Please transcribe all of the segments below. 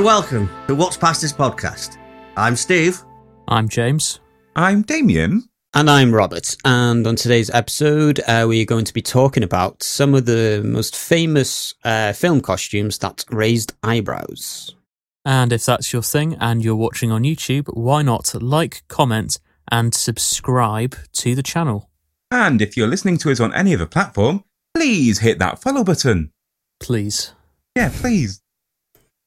Hello, and welcome to What's Past This podcast. I'm Steve. I'm James. I'm Damien. And I'm Robert. And on today's episode, uh, we're going to be talking about some of the most famous uh, film costumes that raised eyebrows. And if that's your thing and you're watching on YouTube, why not like, comment, and subscribe to the channel? And if you're listening to us on any other platform, please hit that follow button. Please. Yeah, please.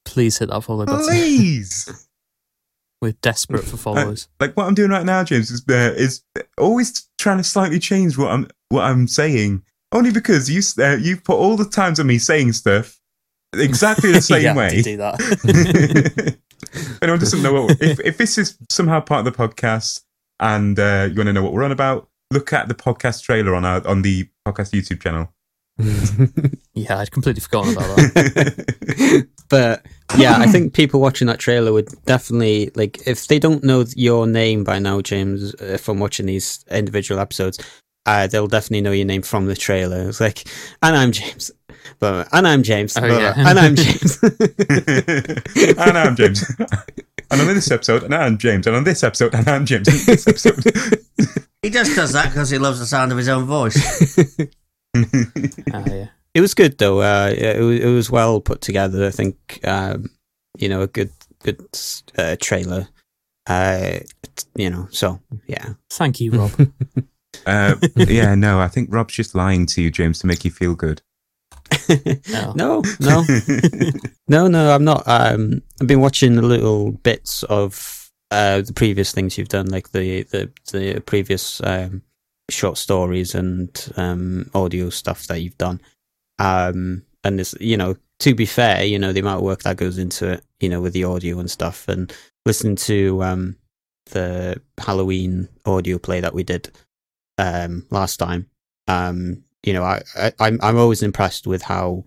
Please hit that follow button. Please. We're desperate for followers. Uh, like what I'm doing right now, James, is uh, is always trying to slightly change what I'm what I'm saying. Only because you uh, you put all the times on me saying stuff exactly the same yeah, way. To do that. if anyone doesn't know what, if if this is somehow part of the podcast and uh, you want to know what we're on about, look at the podcast trailer on our on the podcast YouTube channel. yeah, I'd completely forgotten about that. but yeah, I think people watching that trailer would definitely like if they don't know your name by now, James, uh, from watching these individual episodes. Uh, they'll definitely know your name from the trailer. It's like, and I'm James, but and I'm James, Oh, but- yeah. and I'm James. and I'm James. And on this episode, and I'm James. And on this episode, and I'm James. And this episode. He just does that because he loves the sound of his own voice. Ah, yeah. It was good though. Uh, it was it was well put together. I think um, you know a good good uh, trailer. Uh, you know, so yeah. Thank you, Rob. uh, yeah, no, I think Rob's just lying to you, James, to make you feel good. Oh. no, no, no, no. I'm not. Um, I've been watching the little bits of uh, the previous things you've done, like the the the previous um, short stories and um, audio stuff that you've done. Um, and this, you know, to be fair, you know, the amount of work that goes into it, you know, with the audio and stuff, and listening to um, the Halloween audio play that we did um, last time. Um, you know, I, I I'm I'm always impressed with how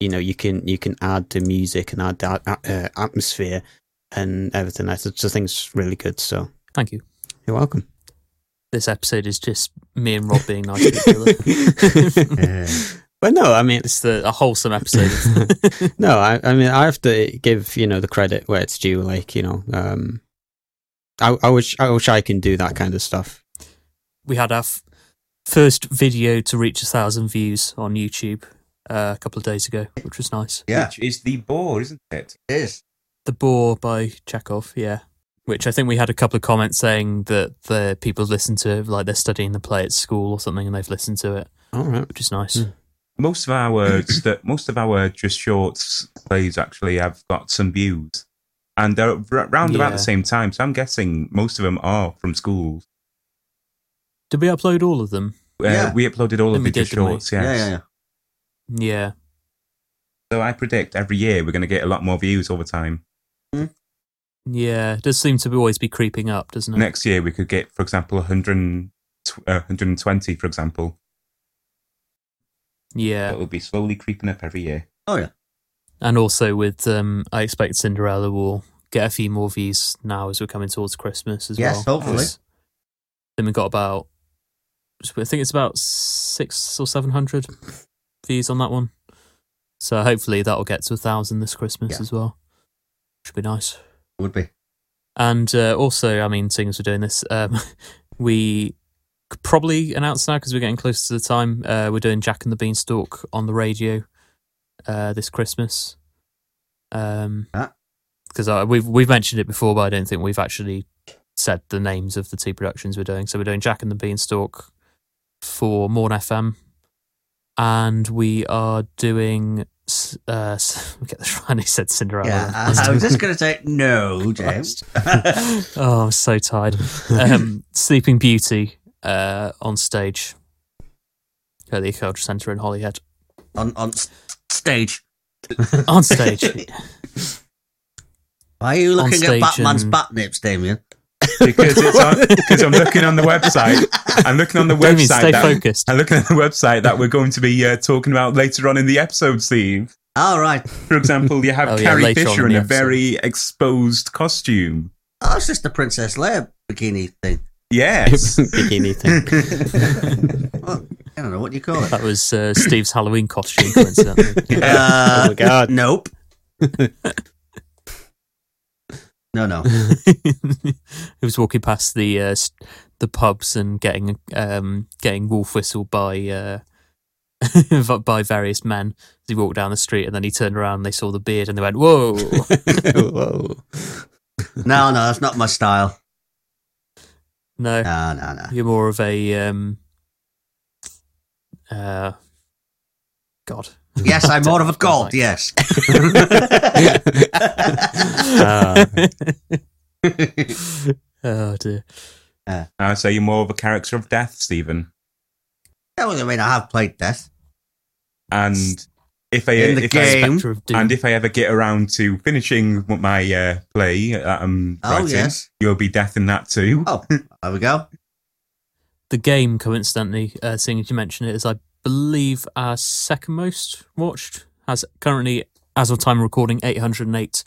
you know you can you can add the music and add the uh, atmosphere and everything. I just think it's really good. So Thank you. you're welcome. This episode is just me and Rob being nice to each other. Yeah. But no, I mean, It's the a wholesome episode. no, I, I mean, I have to give you know the credit where it's due. Like you know, um, I, I wish I wish I can do that kind of stuff. we had our f- first video to reach a thousand views on YouTube uh, a couple of days ago, which was nice. Yeah, Which is the bore, isn't it? it is. The Boar by Chekhov, yeah. Which I think we had a couple of comments saying that the people listen to, like they're studying the play at school or something, and they've listened to it, All right. which is nice. Mm. Most of our words that most of our just shorts plays actually have got some views, and they're r- round about the same time. So I'm guessing most of them are from schools. Did we upload all of them? Uh, Yeah. We uploaded all Then of the just did, shorts. Yes. Yeah, yeah, yeah. Yeah. So I predict every year we're going to get a lot more views over time. Yeah. It does seem to always be creeping up, doesn't it? Next year we could get, for example, 100, uh, 120, for example. Yeah. It will be slowly creeping up every year. Oh yeah. And also with, um, I expect Cinderella will get a few more views now as we're coming towards Christmas as Yes, well. hopefully. 'Cause Then we've got about, I think it's about six or seven hundred views on that one. So hopefully that'll get to a thousand this Christmas Yeah. as well. Should be nice. Would be. And uh, also, I mean, seeing as we're doing this, um, we could probably announce now because we're getting close to the time. Uh, we're doing Jack and the Beanstalk on the radio uh, this Christmas. Um, Ah. because we've we've mentioned it before, but I don't think we've actually said the names of the two productions we're doing. So we're doing Jack and the Beanstalk for Môn FM, and we are doing. Uh, get this right. He said Cinderella. Yeah. I, I was just going to say no, James. oh, I'm so tired. Um, Sleeping Beauty uh, on stage at the Culture Centre in Holyhead. on on stage. On stage. Why are you looking at Batman's and- bat nips, Damien? Because it's on, I'm looking on the website. I'm looking on the Damien, website. stay that, focused. I'm looking at the website that we're going to be uh, talking about later on in the episode, Steve. All right. For example, you have Oh, Carrie later on Fisher in in the a very exposed costume. Oh, it's just the Princess Leia bikini thing. Yes. Bikini thing. Well, I don't know what you call it. That was uh, Steve's Halloween costume, coincidentally. Uh, oh my god. Nope. No, no. he was walking past the uh, the pubs and getting um, getting wolf whistled by uh, by various men as he walked down the street, and then he turned around, and they saw the beard, and they went, "Whoa!" Whoa. No, no, that's not my style. no, No, no, no. you're more of a um, uh, God. Yes, I'm more of a god, like- yes. Ah. oh dear. I say you're more of a character of death, Stephen. Yeah, well, I mean, I have played Death. And if I In the if game. I, Spectre of Doom. and if I ever get around to finishing my uh, play that I'm Oh, writing, yes. you'll be death in that too. Oh, there we go. the game, coincidentally, uh, seeing as you mentioned it, is I believe our second most watched. Has currently, as of time of recording, 808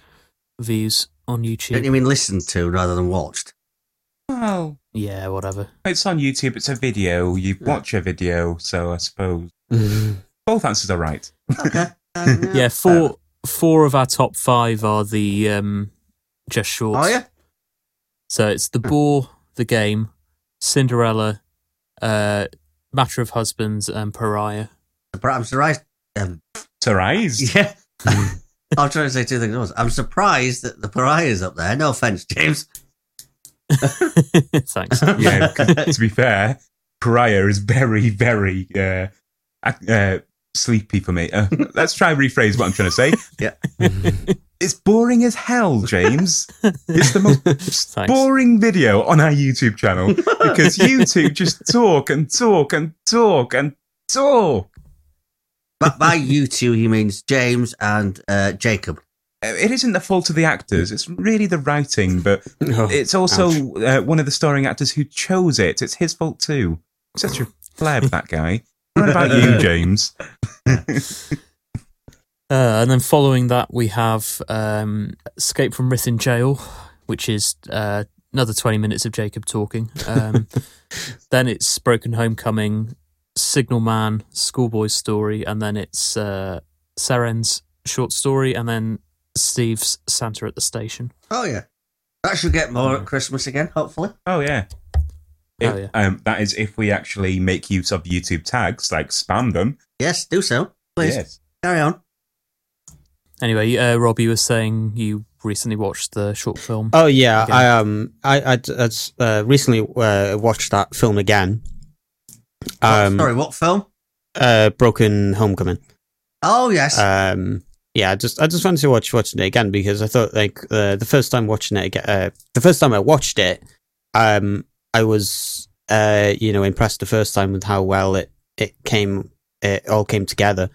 views on Don't YouTube. you mean listened to rather than watched? Well, Yeah, whatever. it's on YouTube. It's a video. You watch a video, so I suppose both answers are right. Okay. Uh, Yeah, four four of our top five are the um, just shorts. Oh, yeah? So it's the Boar, the game, Cinderella, uh, Matter of Husbands, and Pariah. I'm surprised. Um, Surprised. yeah. I'm trying to say two things at once. I'm surprised that the pariah is up there. No offense, James. Thanks. yeah, to be fair, Pariah is very, very uh, uh, sleepy for me. Uh, let's try and rephrase what I'm trying to say. Yeah. It's boring as hell, James. It's the most boring video on our YouTube channel because you two just talk and talk and talk and talk. But by you two, he means James and uh, Jacob. Uh, It isn't the fault of the actors. It's really the writing, but Oh, it's also uh, one of the starring actors who chose it. It's his fault too. Such a pleb, that guy. What about you, James? Uh, and then following that, we have um, Escape from Ruthin Jail, which is uh, another 20 minutes of Jacob talking. Um, then it's Broken Homecoming, Signal Man, Schoolboy Story, and then it's uh, Seren's short story, and then Steve's Santa at the Station. Oh, yeah. That should get more at Christmas again, hopefully. Oh yeah. Oh, yeah. Um, that is if we actually make use of YouTube tags, like spam them. Yes, do so. Please. Yes. Carry on. Anyway, uh, Rob, you were saying you recently watched the short film. Oh yeah, Again. I um I I I uh, recently uh, watched that film again. Um, Sorry, what film? uh, Broken Homecoming. Oh, yes. Um, yeah, I just I just wanted to watch watching it again because I thought like uh, the first time watching it again, uh, the first time I watched it, um, I was uh you know impressed the first time with how well it it came it all came together.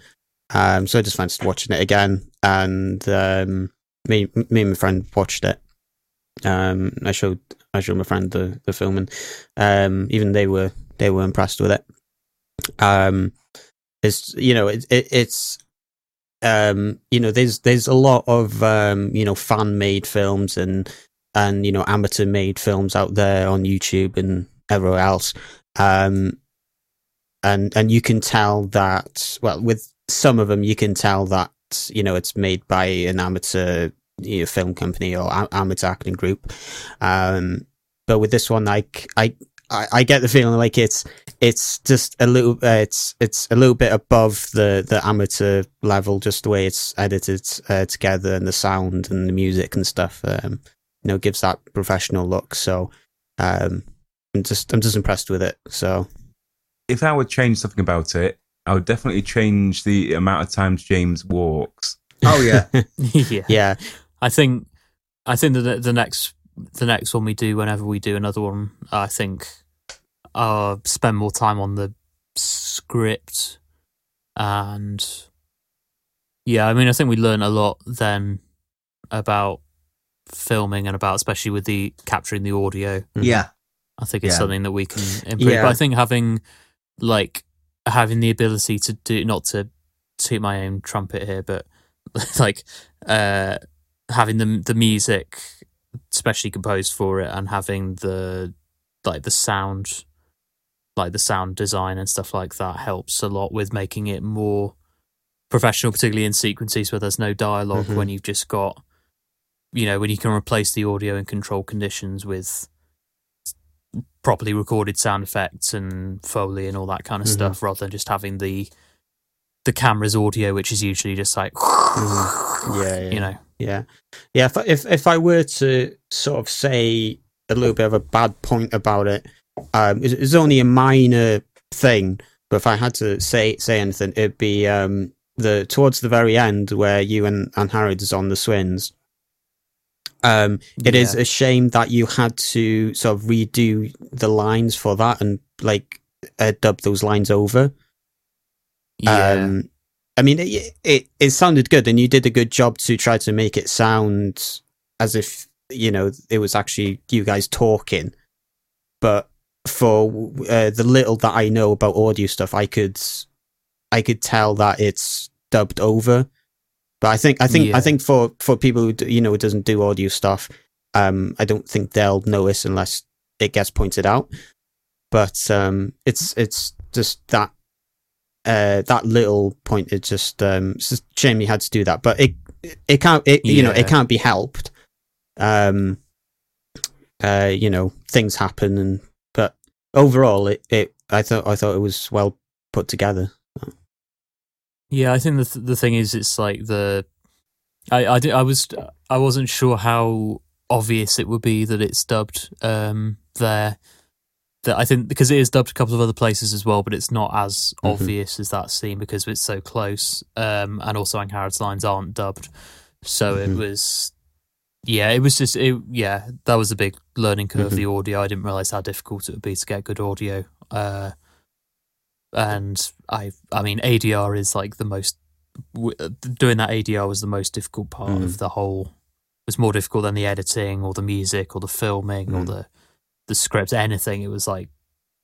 Um, so I just fancied watching it again, and um, me me and my friend watched it. Um, I showed I showed my friend the the film, and um, even they were they were impressed with it. Um, it's you know it, it it's um you know there's there's a lot of um you know fan made films and and you know amateur made films out there on YouTube and everywhere else. Um and and you can tell that well with some of them you can tell that you know it's made by an amateur you know, film company or a- amateur acting group. Um but with this one like I I, get the feeling like it's it's just a little uh, it's it's a little bit above the the amateur level just the way it's edited uh, together and the sound and the music and stuff um you know gives that professional look so um i'm just i'm just impressed with it so If I would change something about it, I would definitely change the amount of times James walks. oh, yeah. yeah. yeah I think I think the the next the next one we do, whenever we do another one, I think I'll spend more time on the script and yeah, I mean, I think we learned a lot then about filming and about especially with the capturing the audio. Yeah. I think it's Yeah. something that we can improve. Yeah. But I think having like having the ability to do not to toot my own trumpet here, but like uh having the the music specially composed for it and having the like the sound like the sound design and stuff like that helps a lot with making it more professional, particularly in sequences where there's no dialog Mhm. when you've just got, you know, when you can replace the audio in controlled conditions with properly recorded sound effects and foley and all that kind of Mhm. stuff, rather than just having the the camera's audio, which is usually just like, Mhm. Yeah, yeah. you know, Yeah, yeah. If I- if if I were to sort of say a little bit of a bad point about it, um, it's, it's only a minor thing. But if I had to say say anything, it'd be um the towards the very end where you and and Harrod is on the swings. Um, it is Yeah. a shame that you had to sort of redo the lines for that and like uh, dub those lines over. yeah, Um, I mean, it, it it sounded good, and you did a good job to try to make it sound as if you know it was actually you guys talking. But for uh, the little that I know about audio stuff, I could I could tell that it's dubbed over. But I think I think Yeah. I think for for people who you know who doesn't do audio stuff, um, I don't think they'll notice unless it gets pointed out. But um, it's it's just that uh, that little point. It just um, it's just a shame you had to do that, but it it can't it you know it can't be helped. Um, uh, you know things happen, and but overall, it, it I thought I thought it was well put together. Yeah, I think the th- the thing is, it's like the I I, did, I was I wasn't sure how obvious it would be that it's dubbed um, there. That I think because it is dubbed a couple of other places as well, but it's not as Mhm. obvious as that scene because it's so close. Um, and also, Angharad's lines aren't dubbed, so it Mhm. was. Yeah, it was just it. Yeah, that was a big learning curve. Mhm. The audio, I didn't realize how difficult it would be to get good audio. Uh, and I, I mean, ADR is like the most doing that ADR was the most difficult part Mm. of the whole. It was more difficult than the editing or the music or the filming or Mm. the the script, anything. It was like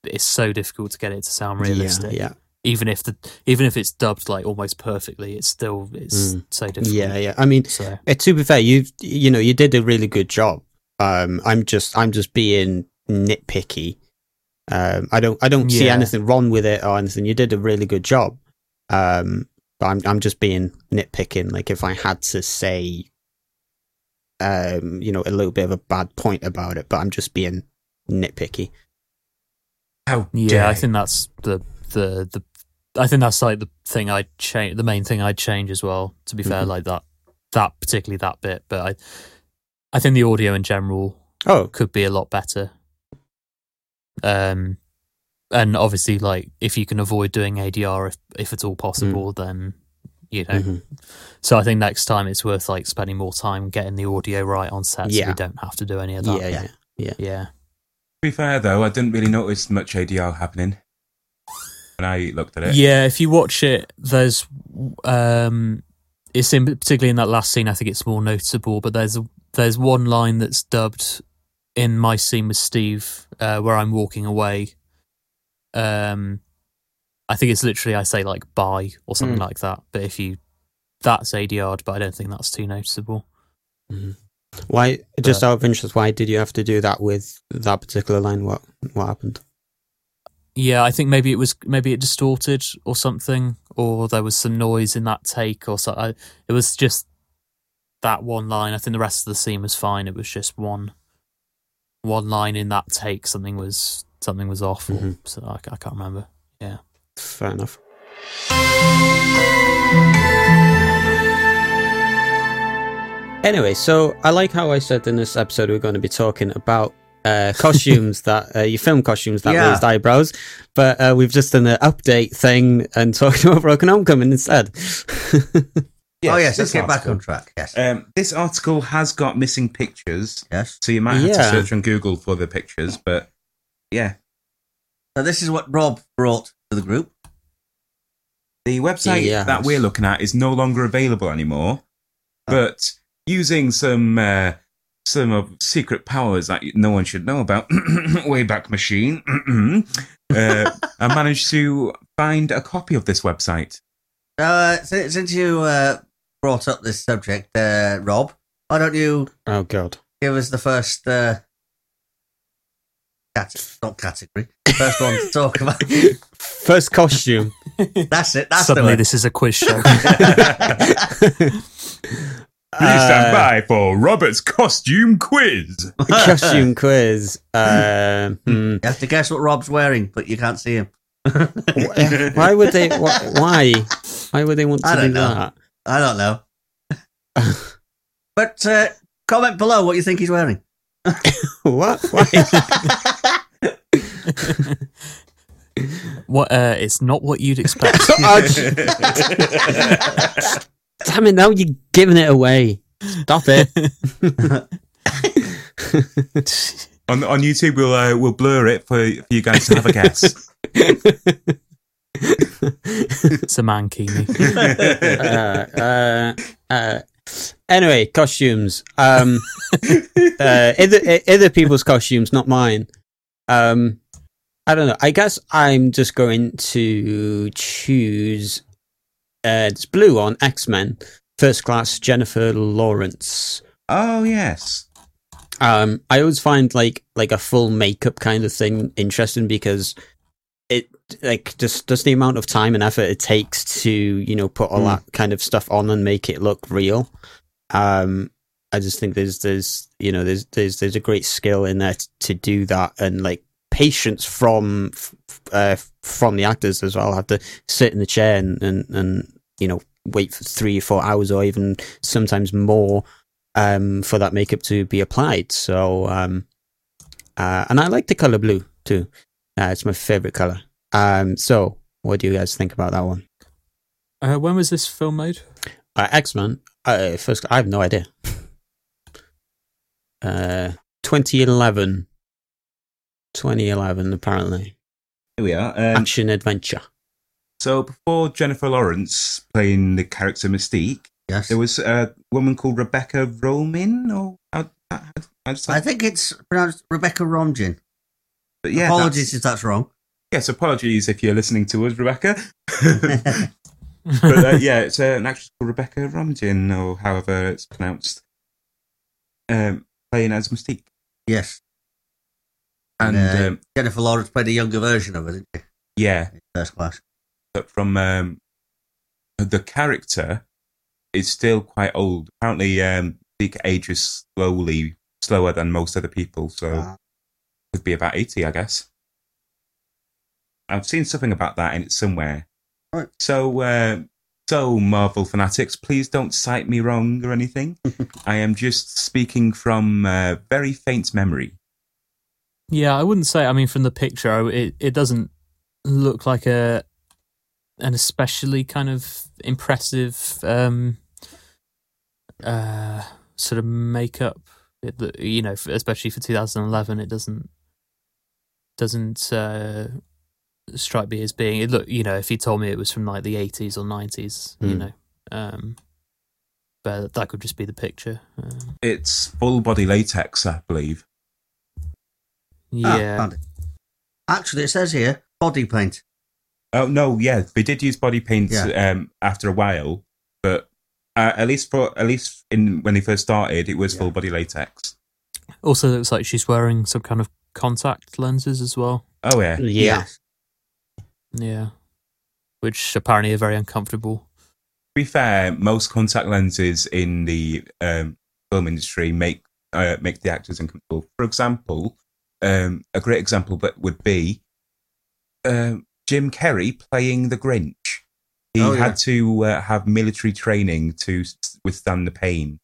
it's so difficult to get it to sound realistic. Yeah, Even if the even if it's dubbed like almost perfectly, it's still it's Mm. so difficult. yeah, yeah. I mean, So Uh, to be fair, you you know you did a really good job. Um, I'm just I'm just being nitpicky. Um, I don't I don't see anything wrong with it or anything. You did a really good job. Um, but I'm I'm just being nitpicking. Like if I had to say, um, you know, a little bit of a bad point about it, but I'm just being nitpicky. How yeah, I think that's the the the. I think that's like the thing I'd change. The main thing I'd change as well. To be fair, Mhm. like that that particularly that bit, but I I think the audio in general Oh, could be a lot better. Um, and obviously, like if you can avoid doing ADR if if it's all possible, then you know. mhm. So I think next time it's worth like spending more time getting the audio right on set, so Yeah. we don't have to do any of that. yeah, yeah. yeah. To be fair though, I didn't really notice much ADR happening when I looked at it. Yeah, if you watch it, there's um, it's in particularly in that last scene. I think it's more noticeable, but there's there's one line that's dubbed in my scene with Steve uh, where I'm walking away. Um, I think it's literally I say like bye or something Mm. like that. But if you that's ADR'd, but I don't think that's too noticeable. Why? Just out of interest, why did you have to do that with that particular line? What what happened? Yeah, I think maybe it was maybe it distorted or something, or there was some noise in that take or so. I, it was just that one line. I think the rest of the scene was fine. It was just one one line in that take. Something was something was off. Or, Mhm. so I, I can't remember. Yeah, fair enough. Anyway, so I like how I said in this episode we're going to be talking about uh, costumes that uh, your film costumes that Yeah. raised eyebrows, but uh, we've just done an update thing and talking about Broken Homecoming instead. oh yes, let's get back on track. Yes, Um, this article has got missing pictures, yes. so you might have to search on Google for the pictures. But yeah, So this is what Rob brought to the group. the website Yes. that we're looking at is no longer available anymore. But using some uh, some of secret powers that no one should know about, Wayback Machine, uh, I managed to find a copy of this website. Uh, since you uh, brought up this subject, uh, Rob, why don't you oh God! give us the first uh, cat- not category. First one to talk about. First costume. That's it. That's Suddenly, the this is a quiz show. Please stand Uh, by for Robert's costume quiz. costume quiz. Uh, hmm. You have to guess what Rob's wearing, but you can't see him. Why would they? Why? Why would they want to I do don't know. that? I don't know. but uh, comment below what you think he's wearing. What? Why? what? Uh, it's not what you'd expect. J- Damn it! Now you're giving it away. Stop it. on on YouTube, we'll uh, we'll blur it for, for you guys to have a guess. it's a mankini. uh, uh, uh, anyway, costumes. Um, uh, other, other people's costumes, not mine. Um, I don't know. I guess I'm just going to choose. Uh, it's blue on X Men. First class Jennifer Lawrence. oh yes, Um, I always find like like a full makeup kind of thing interesting because it like just just the amount of time and effort it takes to you know put all Mm. that kind of stuff on and make it look real. Um, I just think there's there's you know there's there's there's a great skill in there t- to do that and like patience from uh, from the actors as well. I Have to sit in the chair and and, and you know wait for three or four hours or even sometimes more um, for that makeup to be applied. So, um, uh, and I like the color blue too. Uh, it's my favorite color. Um, so, what do you guys think about that one? Uh, when was this film made? Uh, X Men. Uh, first, I have no idea. Uh, 2011. 2011, apparently. here we are. Um, Action adventure. so before Jennifer Lawrence playing the character Mystique, Yes. there was a woman called Rebecca Roman, or how, how, how I think it's pronounced Rebecca Romijn. but yeah, Apologies that's- if that's wrong. Yes, apologies if you're listening to us, Rebecca. but uh, yeah, it's uh, an actress called Rebecca Romijn, or however it's pronounced, um, playing as Mystique. yes. And uh, um, Jennifer Lawrence played a younger version of it, didn't she? yeah, in First class. but from um, the character is still quite old. Apparently, um, Mystique ages slowly, slower than most other people, so Ah. could be about eighty, I guess. I've seen something about that in it somewhere. Right. So, uh, so Marvel fanatics, please don't cite me wrong or anything. I am just speaking from uh, very faint memory. Yeah, I wouldn't say. I mean, from the picture, it it doesn't look like a an especially kind of impressive um uh sort of makeup. It, you know, especially for 2011, it doesn't doesn't uh strike me as being. It look, you know, if he told me it was from like the 80s or 90s, you Hmm. know, um, but that could just be the picture. Um, It's full body latex, I believe. Ah, yeah. found. Actually, it says here body paint. Oh no, yeah, they did use body paint Yeah. um, after a while, but uh, at least for at least in when they first started, it was Yeah. full body latex. Also, looks like she's wearing some kind of contact lenses as well. Oh yeah, Yeah. Yes. Yeah. Which apparently are very uncomfortable. to be fair, most contact lenses in the um, film industry make uh, make the actors uncomfortable. For example, um, a great example but would be um, Jim Carrey playing the Grinch. He Oh, yeah. had to uh, have military training to withstand the pain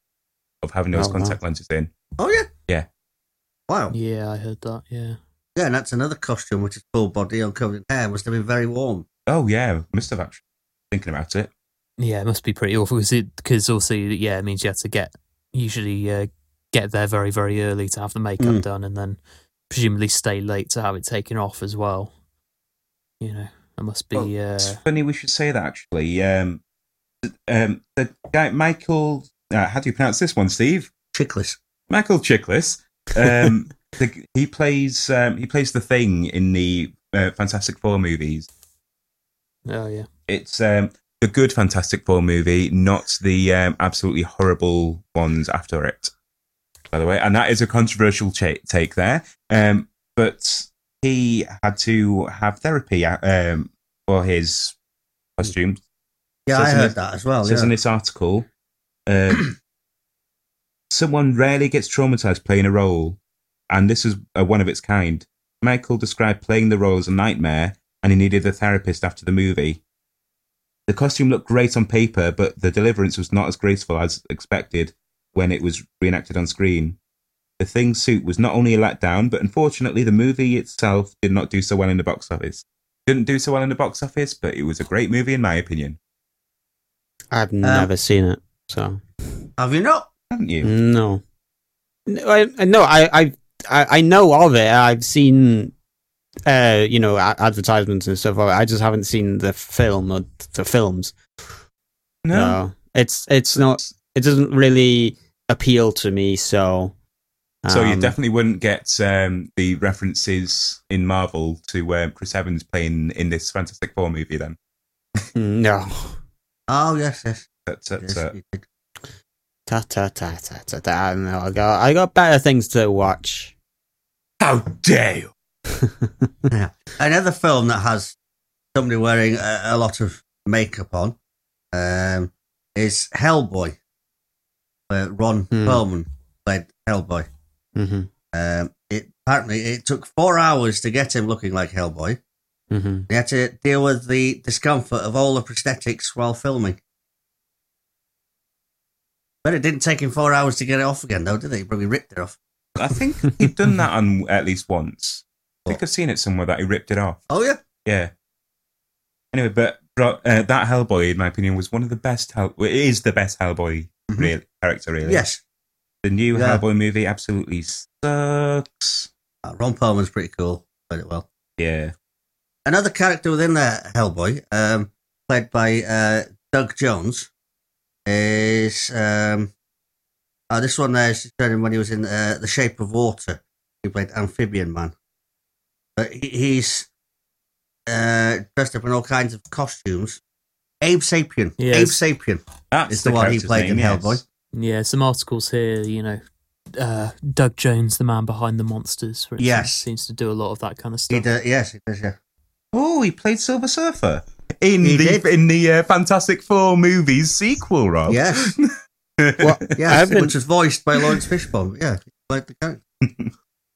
of having those Oh, wow. contact lenses in. Oh yeah. Yeah. Wow. Yeah, I heard that. Yeah. Yeah, and that's another costume which is full body uncovered in hair. Must have been very warm. Oh yeah, must have actually thinking about it. Yeah, it must be pretty awful because it because also yeah, it means you have to get usually uh, get there very very early to have the makeup Mm. done and then presumably stay late to have it taken off as well. You know, it must be. Well, uh, It's funny we should say that actually. Um, um, the guy Michael, uh, how do you pronounce this one, Steve? Chickless. Michael Chiklis. Um, the, he plays um, he plays the thing in the uh, Fantastic Four movies. oh yeah. It's um, the good Fantastic Four movie, not the um, absolutely horrible ones after it. By the way, and that is a controversial cha- take there. Um, but he had to have therapy uh, um, for his costume. Yeah, Says I in heard it- that as well. says in this article, um, someone rarely gets traumatized playing a role, and this is uh, one of its kind. Michael described playing the role as a nightmare, and he needed a therapist after the movie. The costume looked great on paper, but the deliverance was not as graceful as expected when it was reenacted on screen. The Thing suit was not only a letdown, but unfortunately, the movie itself did not do so well in the box office. Didn't do so well in the box office, but it was a great movie in my opinion. I've never seen it, so Have you not? Haven't you? no. No, I, I- no, I, I, I I know of it. I've seen, uh, you know, a- advertisements and stuff. I just haven't seen the film or the films. No, it's it's not. It doesn't really appeal to me. So, So you um, definitely wouldn't get um, the references in Marvel to um, Chris Evans playing in this Fantastic Four movie. Then no. Oh yes, yes. that's, that's yes uh. Ta ta ta ta ta ta. I. I got I got better things to watch. How dare you? Yeah. Another film that has somebody wearing a, a lot of makeup on um, is Hellboy. Where Ron Hmm. Perlman played Hellboy. hmm Um, it apparently it took four hours to get him looking like Hellboy. hmm He had to deal with the discomfort of all the prosthetics while filming. But it didn't take him four hours to get it off again, though, did it? He probably ripped it off. I think he'd done that on at least once. I think I've seen it somewhere that he ripped it off. Oh yeah, Yeah. Anyway, but uh, that Hellboy, in my opinion, was one of the best. Hell- well, it is the best Hellboy Mhm. real- character, really. yes. The new Yeah. Hellboy movie absolutely sucks. Uh, Ron Perlman's pretty cool. Played it well. Yeah. Another character within that Hellboy, um, played by uh, Doug Jones, is um, oh, this one there is showing him when he was in uh, The Shape of Water. He played Amphibian Man. But he, he's uh, dressed up in all kinds of costumes. Abe Sapien. Yes. Abe Sapien. That's It's the one he character's played in yes. Hellboy. Yeah, some articles here, you know, uh, Doug Jones, the man behind the monsters, for instance, Yes. seems to do a lot of that kind of stuff. He stuff. does, yes, he does, yeah. Oh, he played Silver Surfer in He the did. in the uh, Fantastic Four movies sequel, Rob. Yes, Well, yes, I've been- which was voiced by Laurence Fishburne. Yeah, he played the character.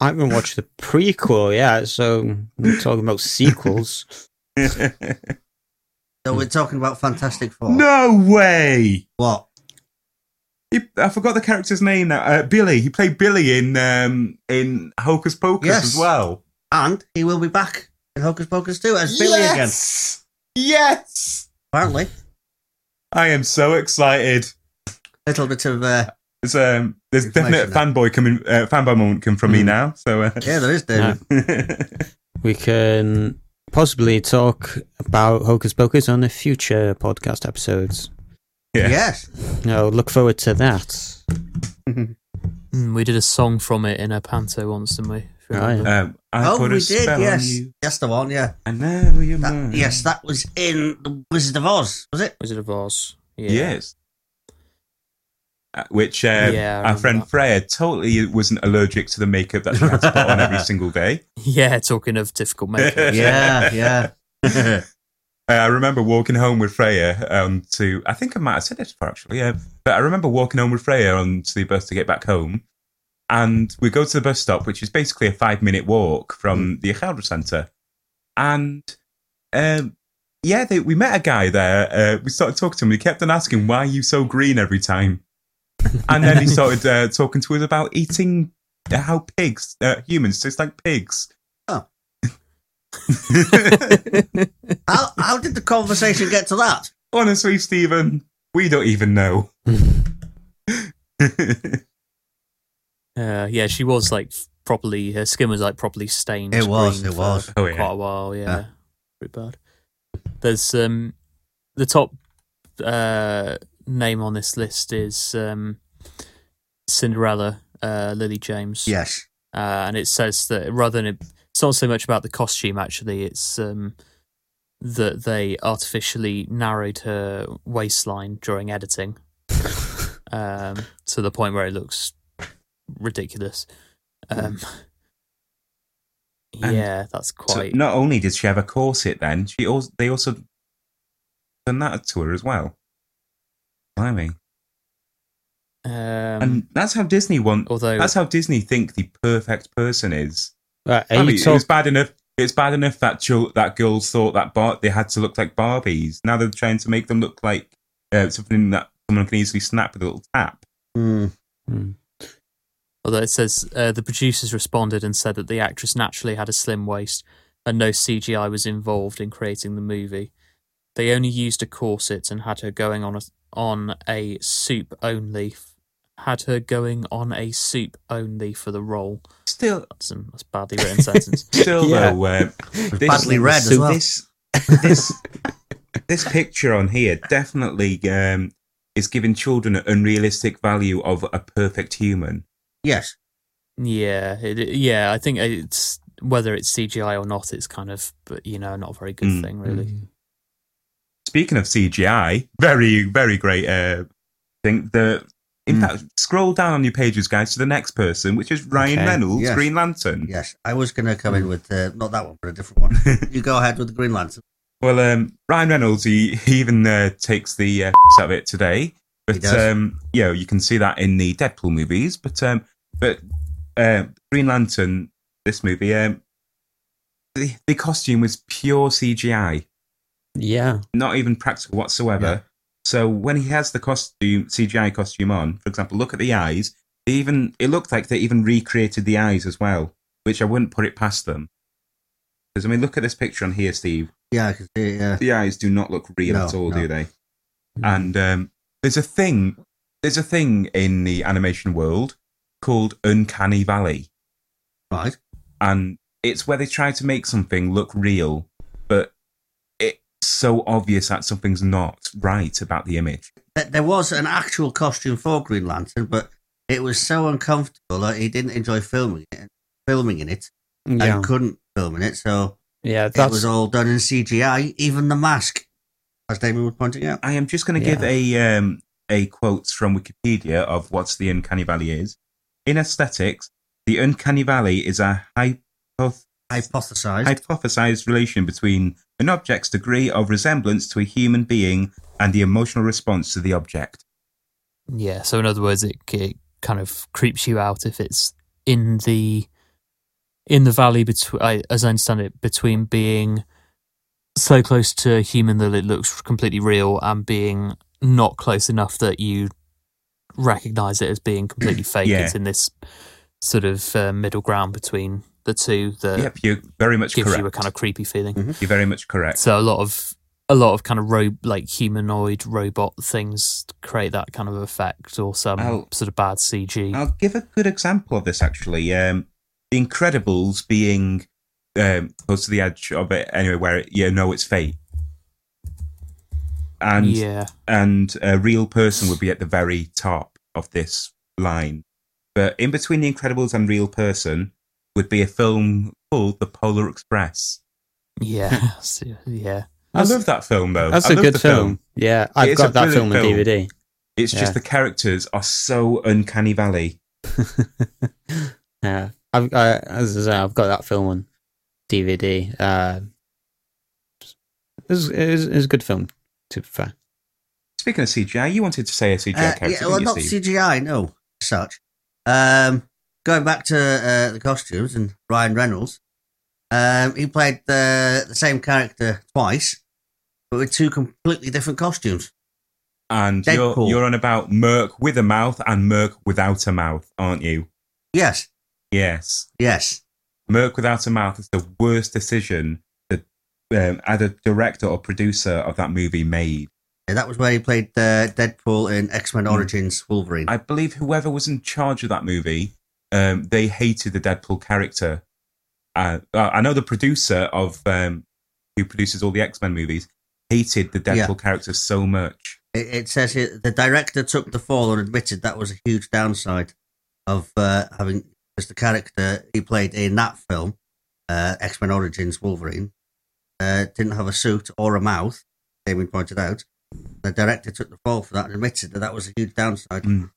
I haven't watched the prequel yet, so we're talking about sequels. So we're talking about Fantastic Four. no way. What? He, I forgot the character's name now. Uh, Billy. He played Billy in um, in Hocus Pocus Yes. as well. And he will be back in Hocus Pocus 2 as Billy again, yes! Yes. apparently. I am so excited. Little bit of, uh, It's, um, there's Information definite now. fanboy coming, uh, fanboy moment coming from me Mm. now. So, uh, yeah, there is, David. We can possibly talk about Hocus Pocus on the future podcast episodes. yeah. Yes. No, look forward to that. Mm, we did a song from it in a panto once, didn't we? If you Oh, Um, I oh, put we a did, Yes, yes. on you. That's the one, yeah. I know you're That, yes, that was in The Wizard of Oz, was it? Wizard of Oz. Yeah. Yes. Uh, which uh, Yeah, our friend that. Freya totally wasn't allergic to the makeup that she had to put on every single day. Yeah, talking of difficult makeup. Yeah, yeah. Uh, I remember walking home with Freya um, to, I think I might have said this before actually, yeah. But I remember walking home with Freya on to the bus to get back home. And we go to the bus stop, which is basically a five minute walk from the Ucheldre Centre. And um, yeah, they, we met a guy there. Uh, we started talking to him. He kept on asking, why are you so green every time? And then he started uh, talking to us about eating uh, how pigs, uh, humans taste like pigs. Oh. How, how did the conversation get to that? Honestly, Stephen, we don't even know. Uh, yeah, she was like properly. Her skin was like properly stained. It was, it was. Oh, yeah. quite a while. Yeah, Yeah. pretty bad. There's um the top uh name on this list is um Cinderella, uh, Lily James. Yes. uh, and it says that rather than it, it's not so much about the costume. Actually, it's um that they artificially narrowed her waistline during editing, um, to the point where it looks ridiculous. Um, And yeah, that's So quite. not only did she have a corset, then she also they also done that to her as well. Blimey. um, and that's how Disney want. although That's how Disney think the perfect person is. Right, are I you mean, it talk- was bad enough. It's bad enough that chil- that girls thought that bar- they had to look like Barbies. Now they're trying to make them look like uh, something that someone can easily snap with a little tap. Hmm. Although it says uh, the producers responded and said that the actress naturally had a slim waist and no CGI was involved in creating the movie. They only used a corset and had her going on a on a soup only. Had her going on a soup only for the role. Still, That's a, that's a badly written sentence. still Yeah. though, uh, this, badly read as well. This this this picture on here definitely um, is giving children an unrealistic value of a perfect human. Yes. Yeah, it, yeah. I think it's whether it's CGI or not. It's kind of, but you know, not a very good Mm. thing, really. Speaking of CGI, very very great uh, thing. The in Hmm. fact, scroll down on your pages, guys, to the next person, which is Ryan Okay. Reynolds, Yes. Green Lantern. Yes. I was going to come in with uh, not that one, but a different one. you go ahead with the Green Lantern. Well, um, Ryan Reynolds, he, he even uh, takes the uh, out of it today. But um, you know, you can see that in the Deadpool movies. But um, but uh, Green Lantern, this movie, um, the the costume was pure CGI, yeah. not even practical whatsoever. Yeah. So when he has the costume CGI costume on, for example, look at the eyes. They even it looked like they even recreated the eyes as well, which I wouldn't put it past them. Because I mean, look at this picture on here, Steve. Yeah, I can see it. Yeah. the eyes do not look real No, at all, no. do they? And um, there's a thing, there's a thing in the animation world called Uncanny Valley, Right. and it's where they try to make something look real, so obvious that something's not right about the image. There was an actual costume for Green Lantern, but it was so uncomfortable that he didn't enjoy filming it, filming in it, Yeah. and couldn't film in it. So Yeah. it That's was all done in CGI, even the mask, as Damien was pointing out. I am just going to Yeah. give a um, a quote from Wikipedia of what the Uncanny Valley is. In aesthetics, the Uncanny Valley is a hypoth- Hypothesized. hypothesized relation between an object's degree of resemblance to a human being and the emotional response to the object. Yeah. So in other words, it, it kind of creeps you out if it's in the in the valley between, as I understand it, between being so close to a human that it looks completely real and being not close enough that you recognize it as being completely fake. Yeah. It's in this sort of uh, middle ground between the two that yep, you're very much gives correct. you a kind of creepy feeling. You're very much correct. So a lot of a lot of kind of ro- like humanoid robot things create that kind of effect, or some I'll- sort of bad CG. I'll give a good example of this actually. Um, the Incredibles being um, close to the edge of it anyway, where you know it's fake. And yeah, and a real person would be at the very top of this line. But in between The Incredibles and Real Person would be a film called The Polar Express. yeah, yeah. I That's- love that film though. that's I a love good the film. Yeah. I've got that film on. DVD. It's Yeah. just the characters are so uncanny valley. yeah, I've uh, as I say, I've got that film on DVD. Uh, it was, it was, it was a good film, to be fair. Speaking of CGI, you wanted to say a CGI Uh, character, yeah, well, didn't not you, Steve? CGI, no, such. Um, going back to uh, the costumes and Ryan Reynolds, um, he played the the same character twice, but with two completely different costumes. And you're, you're on about Merc with a mouth and Merc without a mouth, aren't you? Yes, Yes. yes, Merc without a mouth is the worst decision that um, either director or producer of that movie made. Yeah, that was where he played uh, Deadpool in X Men Hmm. Origins Wolverine. I believe whoever was in charge of that movie, um, they hated the Deadpool character. Uh, I know the producer of um, who produces all the X Men movies hated the Deadpool Yeah. character so much. It, it says here the director took the fall and admitted that was a huge downside of uh, having as the character he played in that film, uh, X Men Origins Wolverine, uh, didn't have a suit or a mouth. Damien pointed out. The director took the fall for that and admitted that that was a huge downside. Mm.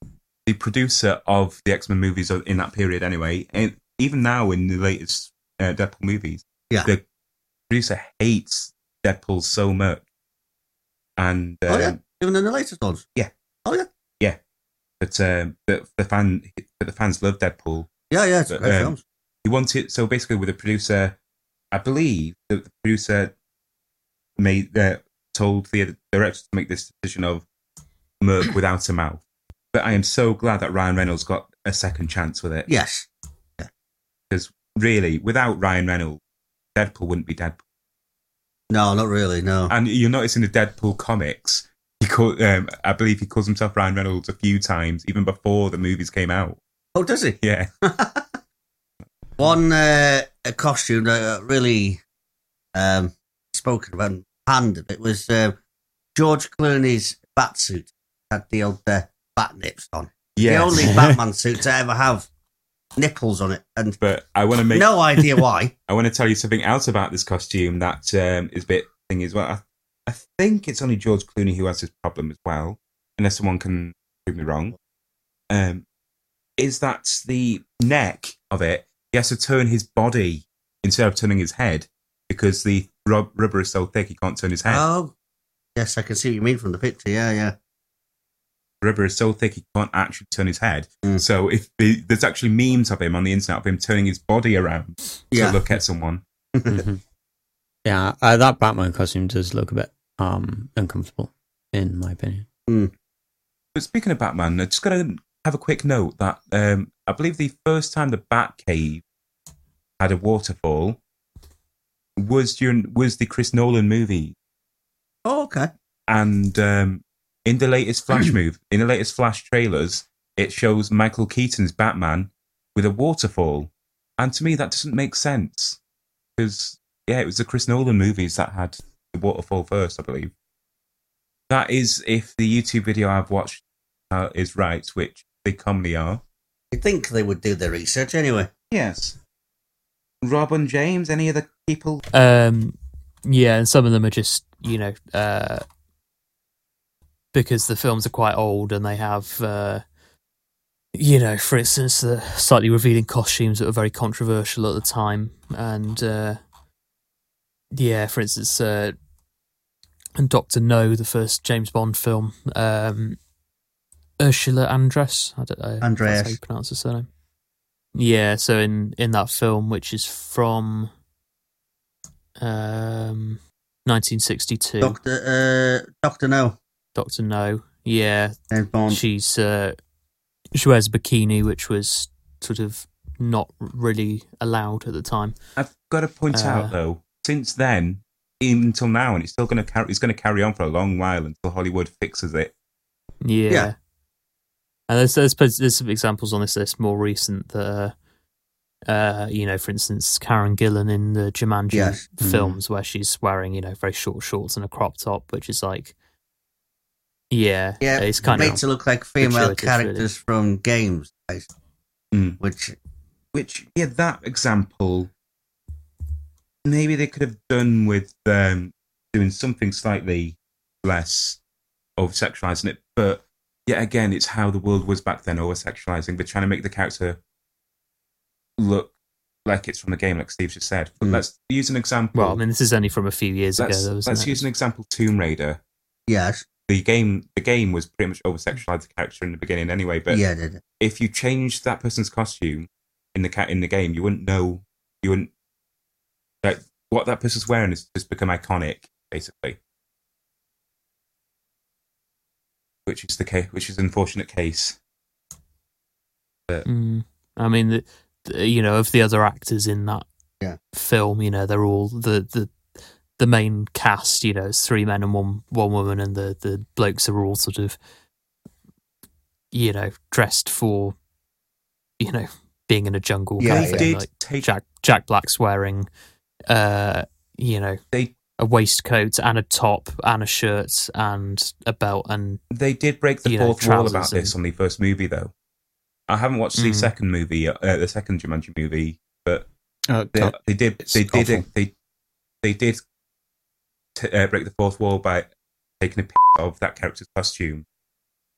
The producer of the X Men movies in that period, anyway, and even now in the latest uh, Deadpool movies. Yeah. The producer hates Deadpool so much, and oh yeah, um, even in the latest ones. Yeah. Oh yeah. but um, the, the fan, but the fans love Deadpool. Yeah, yeah. It's But, great um, films. He wanted so basically with the producer, I believe the, the producer made uh, told the director to make this decision of Merc without a mouth. But I am so glad that Ryan Reynolds got a second chance with it. Yes. Because really, without Ryan Reynolds, Deadpool wouldn't be Deadpool. No, not really. No. And you'll notice in the Deadpool comics, he call, um, I believe he calls himself Ryan Reynolds a few times, even before the movies came out. oh, does he? Yeah. One uh, a costume that really um, spoken about and panned a bit was uh, George Clooney's bat suit. Had the old uh, bat nips on. Yeah. The only Batman suit to ever have nipples on it, and But I want to make no idea why. I want to tell you something else about this costume that um, is a bit thing as well. I, I think it's only George Clooney who has this problem as well, unless someone can prove me wrong. Um, is that the neck of it? He has to turn his body instead of turning his head because the rub- rubber is so thick he can't turn his head. Oh, yes, I can see what you mean from the picture. Yeah, yeah. The rubber is so thick he can't actually turn his head. Mm. So if the, there's actually memes of him on the internet of him turning his body around Yeah. to look at someone. Mhm. Yeah, uh, that Batman costume does look a bit um uncomfortable, in my opinion. But speaking of Batman, I'm just got to have a quick note that um, I believe the first time the Batcave had a waterfall was during was the Chris Nolan movie, Oh, okay. and um, in the latest Flash move, in the latest Flash trailers, it shows Michael Keaton's Batman with a waterfall, and to me that doesn't make sense because yeah, it was the Chris Nolan movies that had the waterfall first, I believe. That is if the YouTube video I've watched uh, is right, which they commonly are. You think they would do their research anyway? Yes. Rob and James, any other people? Um, yeah, and some of them are just you know uh, because the films are quite old and they have uh, you know, for instance, the slightly revealing costumes that were very controversial at the time, and uh, yeah, for instance, uh, and Doctor No, the first James Bond film, um, Ursula Andress, I don't know, Andreas. how you pronounce her surname. Yeah, so in in that film, which is from um 1962, Doctor uh, Doctor No, Doctor No, yeah, she's uh, she wears a bikini, which was sort of not really allowed at the time. I've got to point Uh, out though, since then, even until now, and it's still going to carry. It's going to carry on for a long while until Hollywood fixes it. Yeah. Yeah. And there's, there's there's some examples on this list more recent that, uh, uh, you know, for instance, Karen Gillan in the Jumanji Yes. films where she's wearing, you know, very short shorts and a crop top, which is like, yeah, yeah, it's kind of made of to look like female gratuitous, characters from games. Mm. which Which, yeah, that example, maybe they could have done with um, doing something slightly less over sexualizing it. But yet again, it's how the world was back then, over sexualizing. They're trying to make the character look like it's from the game, like Steve just said. But Mm. let's use an example. well, I mean, this is only from a few years let's, ago. Though, let's it? use an example Tomb Raider. yes, The game, the game was pretty much over sexualized the character in the beginning anyway. But yeah, did it. if you changed that person's costume in the cat in the game, you wouldn't know you wouldn't like what that person's wearing has just become iconic, basically. Which is the case, which is an unfortunate case. Mm. I mean, the, the, you know, of the other actors in that Yeah. film, you know, they're all the the the main cast. You know, it's three men and one one woman, and the the blokes are all sort of, you know, dressed for, you know, being in a jungle. Yeah, kind they of did thing. Like take Jack Jack Black's wearing, uh, you know, They- a waistcoat and a top and a shirt and a belt and they did break the you know, fourth wall about trousers this on the first movie, though. I haven't watched the Mm. second movie, uh, the second Jumanji movie, but Uh, they, they did It's they did awful. they they did t- uh, break the fourth wall by taking a pic of that character's costume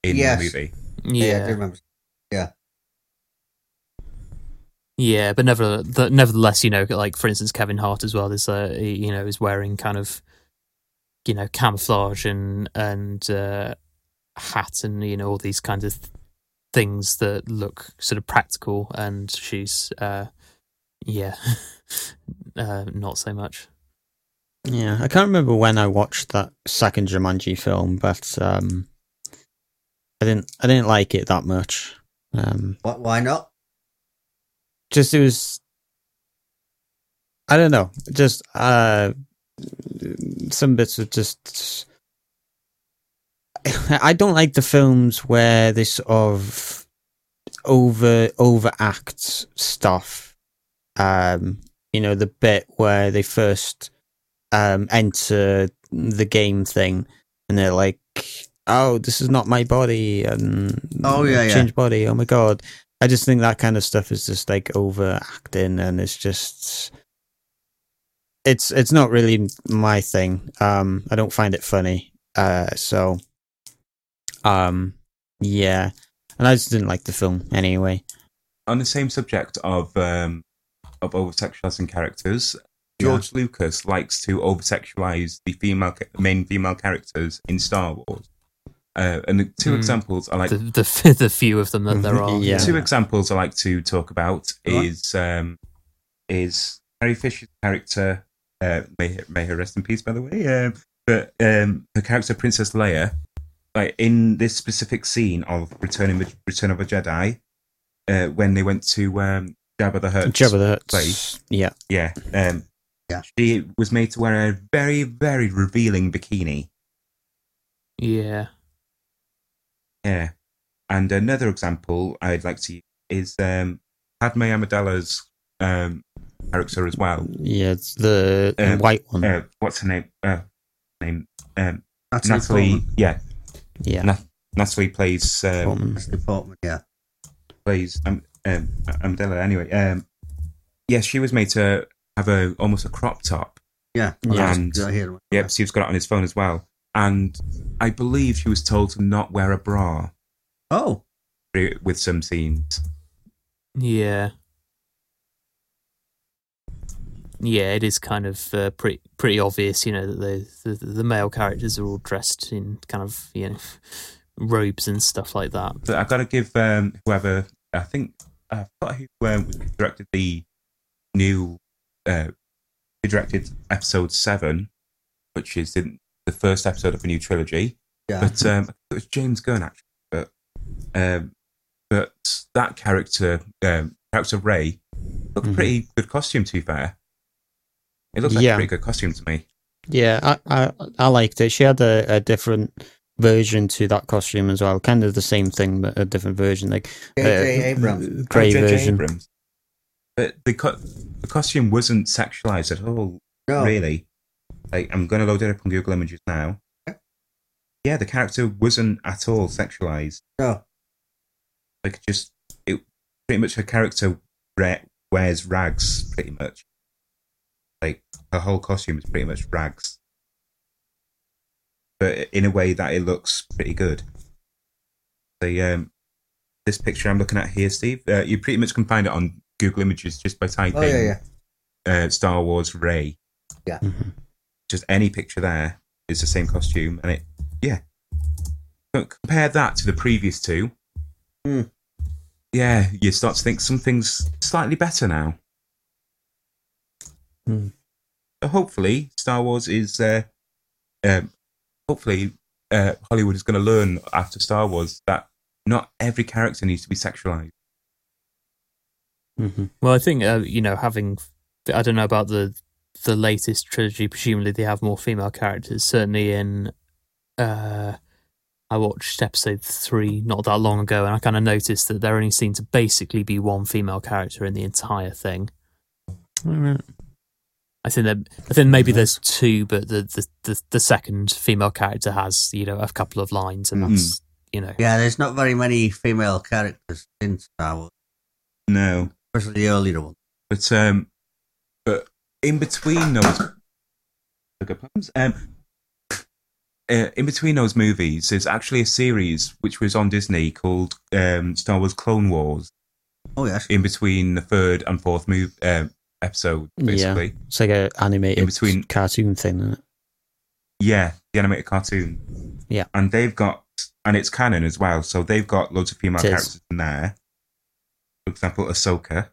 in Yes. the movie. Yeah, I yeah, do remember. Yeah, but never, the, nevertheless, you know, like for instance, Kevin Hart as well. Is uh, he, you know, is wearing kind of, you know, camouflage and and uh, hat and you know all these kinds of things that look sort of practical, and she's, uh, yeah, uh, not so much. Yeah, I can't remember when I watched that second Jumanji film, but um, I didn't. I didn't like it that much. Um, What? Why not? just it was. I don't know. Just uh, some bits of just. I don't like the films where they sort of over overact stuff. Um, you know, the bit where they first um enter the game thing and they're like, Oh, this is not my body and Oh, yeah, yeah. change body, oh my god. I just think that kind of stuff is just like overacting and it's just it's it's not really my thing. Um I don't find it funny. Uh so um yeah. And I just didn't like the film anyway. On the same subject of um, of over-sexualizing characters, George Lucas likes to over-sexualize the female main female characters in Star Wars. Uh, and the two Mm. examples I like the, the the few of them that there are. Yeah. two examples I like to talk about Go is um, is Carrie Fisher's character. Uh, may may her rest in peace, by the way. Um, but um, her character Princess Leia, like in this specific scene of Return of Return of a Jedi, uh, when they went to um, Jabba the Hutt. Jabba the Hutt. place. Yeah. Yeah. Um, Yeah. She was made to wear a very very revealing bikini. yeah, Yeah. And another example I'd like to use is um, Padme Amidala's um, character as well. Yeah, it's the Um, white one. Uh, what's her name? Uh, name um, Natalie Natalie. Yeah, yeah. Na- Natalie plays um, Portman. Natalie Portman, yeah. plays um, um, Amidala. Anyway, um, yeah, she was made to have a almost a crop top. Yeah. Yeah. And- I hear. Yep, Steve's got it on his phone as well. And I believe she was told to not wear a bra Oh, with some scenes. yeah, yeah. It is kind of uh, pretty pretty obvious, you know, that the, the the male characters are all dressed in kind of you know robes and stuff like that. But I've got to give um, whoever I think I forgot who um, directed the new uh, who directed episode seven, which is the, the first episode of a new trilogy. yeah. But um, it was James Gunn actually. But um, but that character, um, character Rey, looked Mhm. pretty good costume. To be fair, it looked like Yeah. a pretty good costume to me. Yeah, I, I I liked it. She had a, a different version to that costume as well. Kind of the same thing, but a different version, like J.J. uh, Abrams. grey Oh, J.J. version. Abrams. But the co- the costume wasn't sexualized at all. No. really. Like, I'm going to load it up on Google Images now. Yeah. Yeah, the character wasn't at all sexualized. No. Like, just it pretty much her character re- wears rags, pretty much. Like her whole costume is pretty much rags, but in a way that it looks pretty good. The um, this picture I'm looking at here, Steve, uh, you pretty much can find it on Google Images just by typing Oh, yeah, yeah. Uh, Star Wars Rey Mhm. just any picture there is the same costume, and it, yeah. But compare that to the previous two. Hmm. Yeah, you start to think something's slightly better now. So hopefully, Star Wars is. Uh, um, hopefully, uh, Hollywood is going to learn after Star Wars that not every character needs to be sexualized. Mhm. Well, I think uh, you know, having I don't know about the the latest trilogy. Presumably, they have more female characters. Certainly, in uh, I watched episode three not that long ago, and I kind of noticed that there only seemed to basically be one female character in the entire thing. All right. I think that I think maybe there's two, but the, the, the, the second female character has you know a couple of lines, and that's you know Yeah, there's not very many female characters in Star Wars, No, especially the earlier ones. But um, but in between those, Sugar plums. um, uh, in between those movies, there's actually a series which was on Disney called um, Star Wars Clone Wars, Oh yes. in between the third and fourth move um, episode, basically. Yeah. It's like a animated In between- cartoon thing. Isn't it? Yeah, the animated cartoon. Yeah. And they've got, and it's canon as well, so they've got loads of female characters in there. For example, Ahsoka.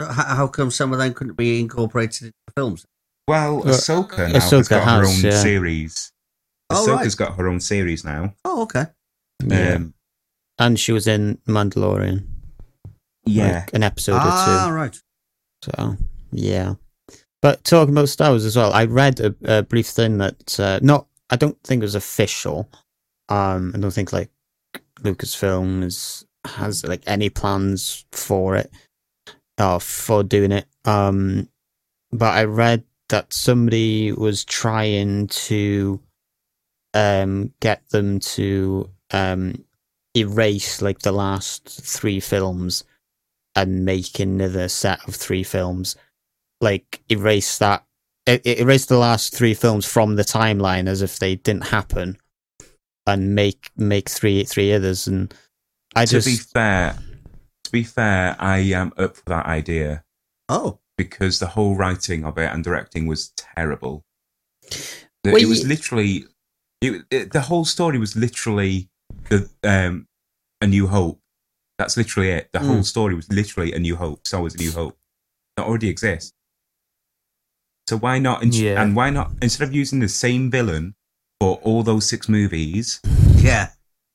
How, how come some of them couldn't be incorporated into the films? Well, Well, Ahsoka now has Ahsoka got her has, own yeah. series. Oh, Ahsoka's right. got her own series now. Oh, okay. Yeah. Um, and she was in Mandalorian. yeah. like an episode ah, or right. two. So yeah. But talking about Star Wars as well, I read a, a brief thing that uh, not. I don't think it was official. Um, I don't think like Lucasfilm is has like any plans for it or for doing it. Um, but I read that somebody was trying to um get them to um erase like the last three films and make another set of three films like erase that it, e- erase the last three films from the timeline as if they didn't happen and make make three three others and i to just be fair, to be fair, I am up for that idea Oh, because the whole writing of it and directing was terrible. Well, it was literally, it, it, the whole story was literally the um, a New Hope. That's literally it. The Mm. whole story was literally a New Hope. Star was A New Hope that already exists. So why not? ins- Yeah. And why not instead of using the same villain for all those six movies? yeah.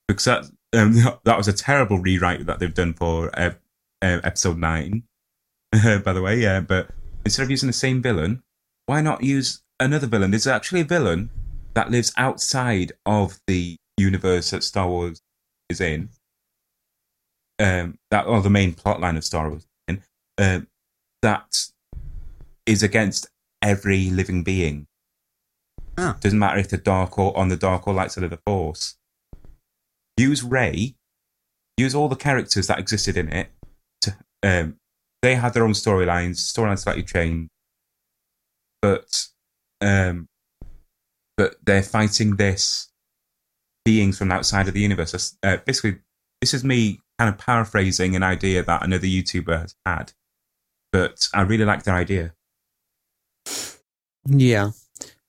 because that um, that was a terrible rewrite that they've done for uh, uh, episode nine, by the way. Yeah, but instead of using the same villain, why not use another villain? There's actually a villain that lives outside of the universe that Star Wars is in. Um, that or the main plot line of Star Wars in um, that is against every living being. Oh. Doesn't matter if they're dark or on the dark or light side of the Force use Rey, use all the characters that existed in it. To, um, they had their own storylines, storylines slightly changed, but um, but they're fighting this beings from outside of the universe. Uh, basically, this is me kind of paraphrasing an idea that another YouTuber has had, but I really like their idea. Yeah.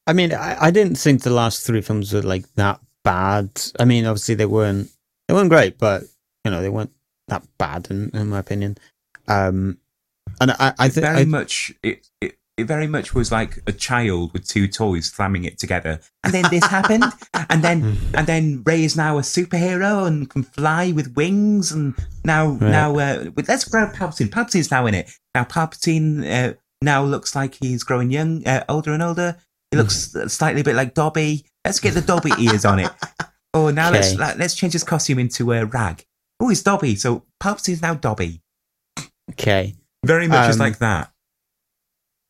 I mean, I, I didn't think the last three films were like that bad. I mean, obviously they weren't they weren't great, but you know they weren't that bad in, in my opinion. Um, and I I think very I, much it, it it very much was like a child with two toys slamming it together. And then this happened. And then and then rey is now a superhero and can fly with wings and now Right. now uh, let's grow palpatine. Palpatine's now in it. Now palpatine uh, now looks like he's growing young uh, older and older. He looks slightly a bit like dobby let's get the dobby ears on it. Oh now let's like, let's change his costume into a rag. Oh he's dobby. So palpatine's now dobby. Okay. very much just Um, like that.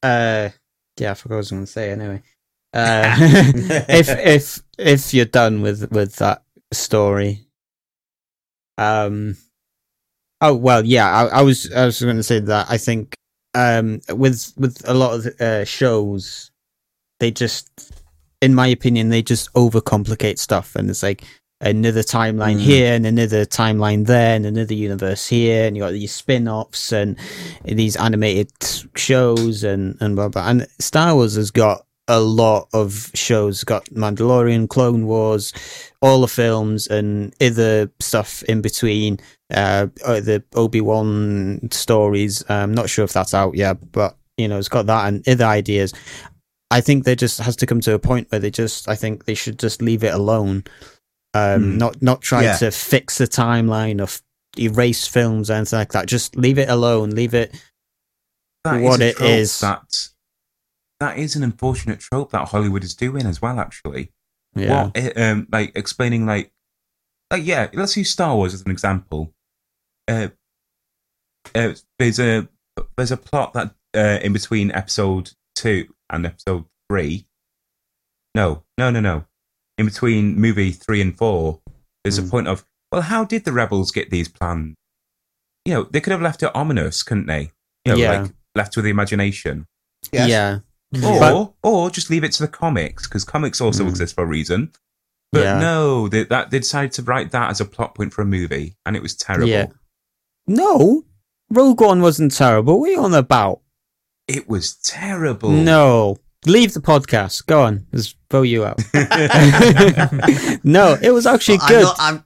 Uh, yeah, I forgot what I was going to say. Anyway, uh, if if if you're done with with that story, um, oh well, yeah, I, I was I was going to say that I think um with with a lot of uh, shows, they just, in my opinion, they just overcomplicate stuff, and it's like another timeline Mm. here and another timeline there and another universe here. And you got these spin-offs and these animated shows and and blah blah. And Star Wars has got a lot of shows. Got Mandalorian Clone Wars all the films and other stuff in between. Uh the Obi-Wan stories. I'm not sure if that's out yet but you know it's got that and other ideas I think there just has to come to a point where they just I think they should just leave it alone um Hmm. not not try Yeah. to fix the timeline or erase films and anything like that just leave it alone leave it That what a it is. That that is an unfortunate trope that Hollywood is doing as well. Actually, yeah what um like explaining like like yeah, let's use Star Wars as an example. Uh, uh there's a there's a plot that uh, in between episode two and episode three. No, no, no, no. In between movie three and four, there's Hmm. a point of well, how did the rebels get these plans? You know, they could have left it ominous, couldn't they? You know, Yeah. like left with the imagination. Yes. yeah Or, But- or just leave it to the comics because comics also Mm. exist for a reason. But Yeah. no, they, that they decided to write that as a plot point for a movie, and it was terrible. Yeah. no Rogue One wasn't terrible. What are you on about? It was terrible. No. Leave the podcast. Go on. Let's vote you out. no, it was actually But I'm good. not, I'm,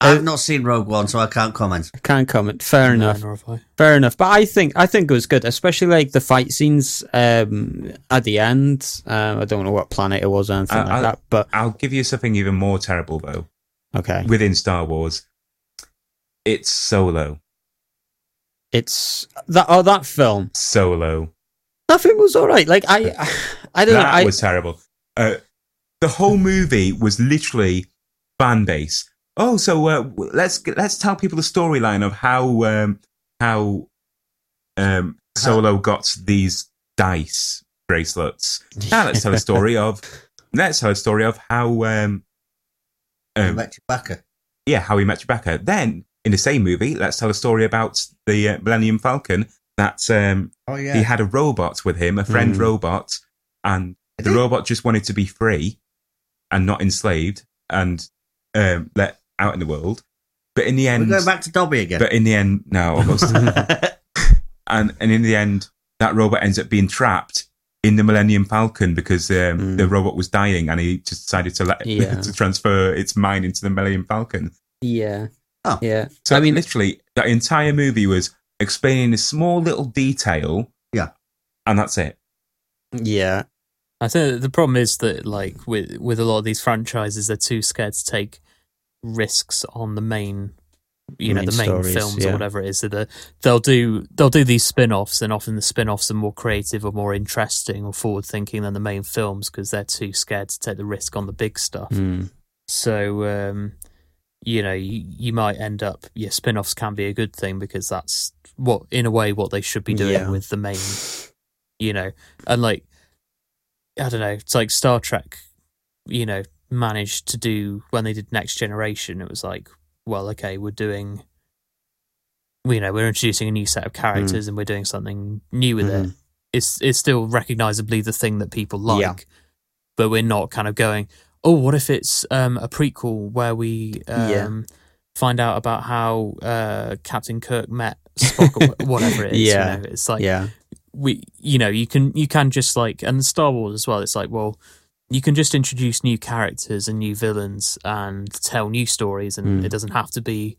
I've not seen Rogue One, so I can't comment. I can't comment. Fair No, enough. nor have I. Fair enough. But I think I think it was good, especially like the fight scenes um, at the end. Um, I don't know what planet it was or anything I- like I- that. But I'll give you something even more terrible though. okay, Within Star Wars, it's Solo. It's that. Oh, that film. Solo. That film was all right. Like I, I don't know. that I, was terrible. Uh, the whole movie was literally fan base. Oh, so uh, let's let's tell people the storyline of how um, how um, Solo got these dice bracelets. Now let's tell a story of let's tell a story of how um, um, Met Chewbacca. yeah how he met Chewbacca. Then in the same movie, let's tell a story about the uh, Millennium Falcon. That um, Oh yeah. he had a robot with him, a friend Mm. robot, and Did the he? robot just wanted to be free and not enslaved and um, let out in the world. But in the end, We're end, going back to Dobby again. but in the end, no, almost. and and in the end, that robot ends up being trapped in the Millennium Falcon because um, Mm. the robot was dying, and he just decided to let Yeah. to transfer its mind into the Millennium Falcon. yeah, Oh. yeah. So I mean, literally, that entire movie was explaining a small little detail. Yeah. and that's it. yeah, I think the problem is that, like with with a lot of these franchises, they're too scared to take risks on the main, you know, the main stories, films yeah. or whatever it is. So the, they'll do they'll do these spin offs, and often the spin offs are more creative or more interesting or forward thinking than the main films because they're too scared to take the risk on the big stuff. Mm. So, um, you know, you, you might end up, yeah, spin offs can be a good thing because that's what, in a way, what they should be doing Yeah. with the main, you know, and like, I don't know, it's like Star Trek, you know, managed to do when they did Next Generation, it was like, well, okay, we're doing, you know, we're introducing a new set of characters and we're doing something new with it. Mhm. It's it's still recognizably the thing that people like, Yeah. but we're not kind of going, oh, what if it's um, a prequel where we um, Yeah. find out about how uh, Captain Kirk met Spock or whatever it is. Yeah. you know? it's like yeah, we, you know, you can you can just like, and Star Wars as well. It's like, well, you can just introduce new characters and new villains and tell new stories, and Mm. it doesn't have to be,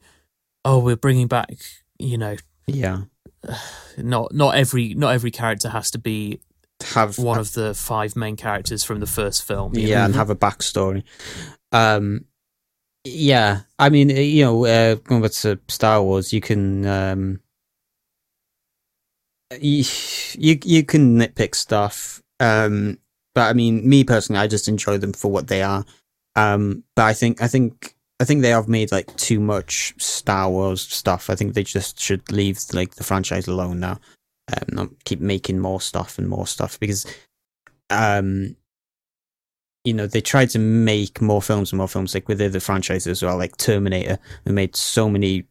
oh, we're bringing back, you know. yeah. Not not every not every character has to be Have one of the five main characters from the first film. yeah, know? and have a backstory. Um, yeah, I mean, uh, you know, uh, going back to Star Wars, you can um, you you, you can nitpick stuff. Um, but I mean, me personally, I just enjoy them for what they are. Um, but I think I think I think they have made like too much Star Wars stuff. I think they just should leave like the franchise alone now. Um, keep making more stuff and more stuff because um you know they tried to make more films and more films like with the other franchises as well like terminator. They made so many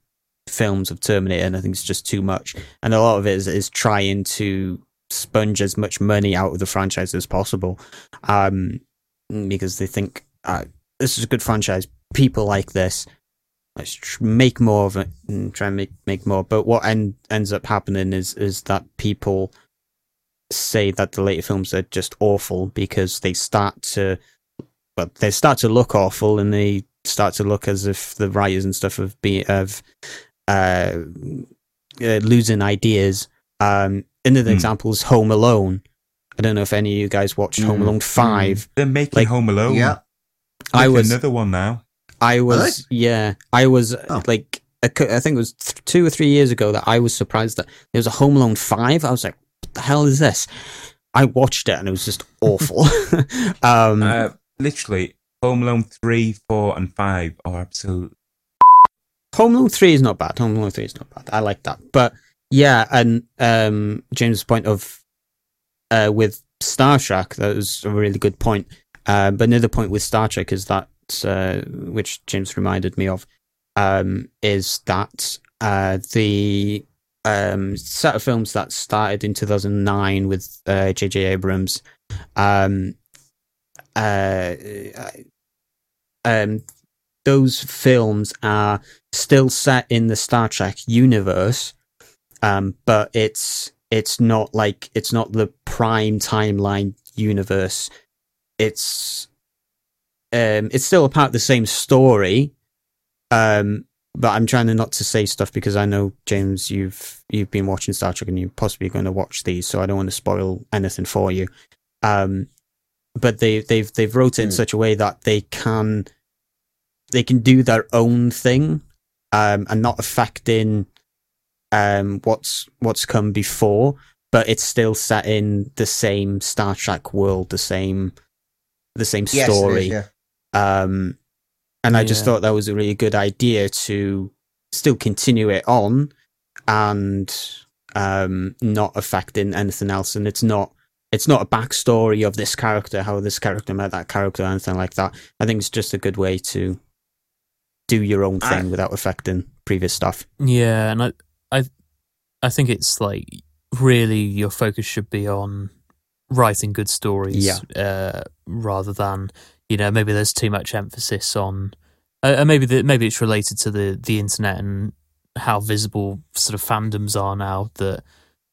films of terminator and i think it's just too much. And a lot of it is, is trying to sponge as much money out of the franchise as possible um because they think uh, this is a good franchise. People like this let's tr- make more of it and try and make make more but what end, ends up happening is is that people say that the later films are just awful because they start to but they start to look awful and they start to look as if the writers and stuff have been of uh, uh losing ideas um another Hmm. example is home alone i don't know if any of you guys watched home Mm. alone 5 They're making Like- Home Alone. yeah. i was another one now. I was, yeah, I was uh, Oh. like, a I think it was th- two or three years ago that I was surprised that there was a Home Alone 5. I was like, what the hell is this? I watched it and it was just awful. um, Uh, literally, Home Alone three, four, and five are absolute. Home Alone 3 is not bad. Home Alone 3 is not bad. I like that. But yeah, and um, James' point of uh, with Star Trek, that was a really good point. Uh, but another point with Star Trek is that, uh, which James reminded me of, um, is that uh, the um, set of films that started in 2009 with uh, J.J. Abrams, um, uh, um, those films are still set in the Star Trek universe, um, but it's it's not like it's not the prime timeline universe. It's um, it's still a part of the same story, um, but I'm trying to not to say stuff because I know James, you've you've been watching Star Trek and you're possibly going to watch these, so I don't want to spoil anything for you. Um, but they they've they've wrote it in Mm. such a way that they can they can do their own thing um, and not affecting um, what's what's come before, but it's still set in the same Star Trek world, the same the same Yes, is, story. yeah. Um, and I just thought that was a really good idea to still continue it on and um, not affecting anything else. And it's not it's not a backstory of this character, how this character met that character, or anything like that. I think it's just a good way to do your own thing I- without affecting previous stuff. Yeah, and I, I, I think it's like really your focus should be on writing good stories, Yeah. uh, rather than you know maybe there's too much emphasis on, uh, and maybe the, maybe it's related to the the internet and how visible sort of fandoms are now that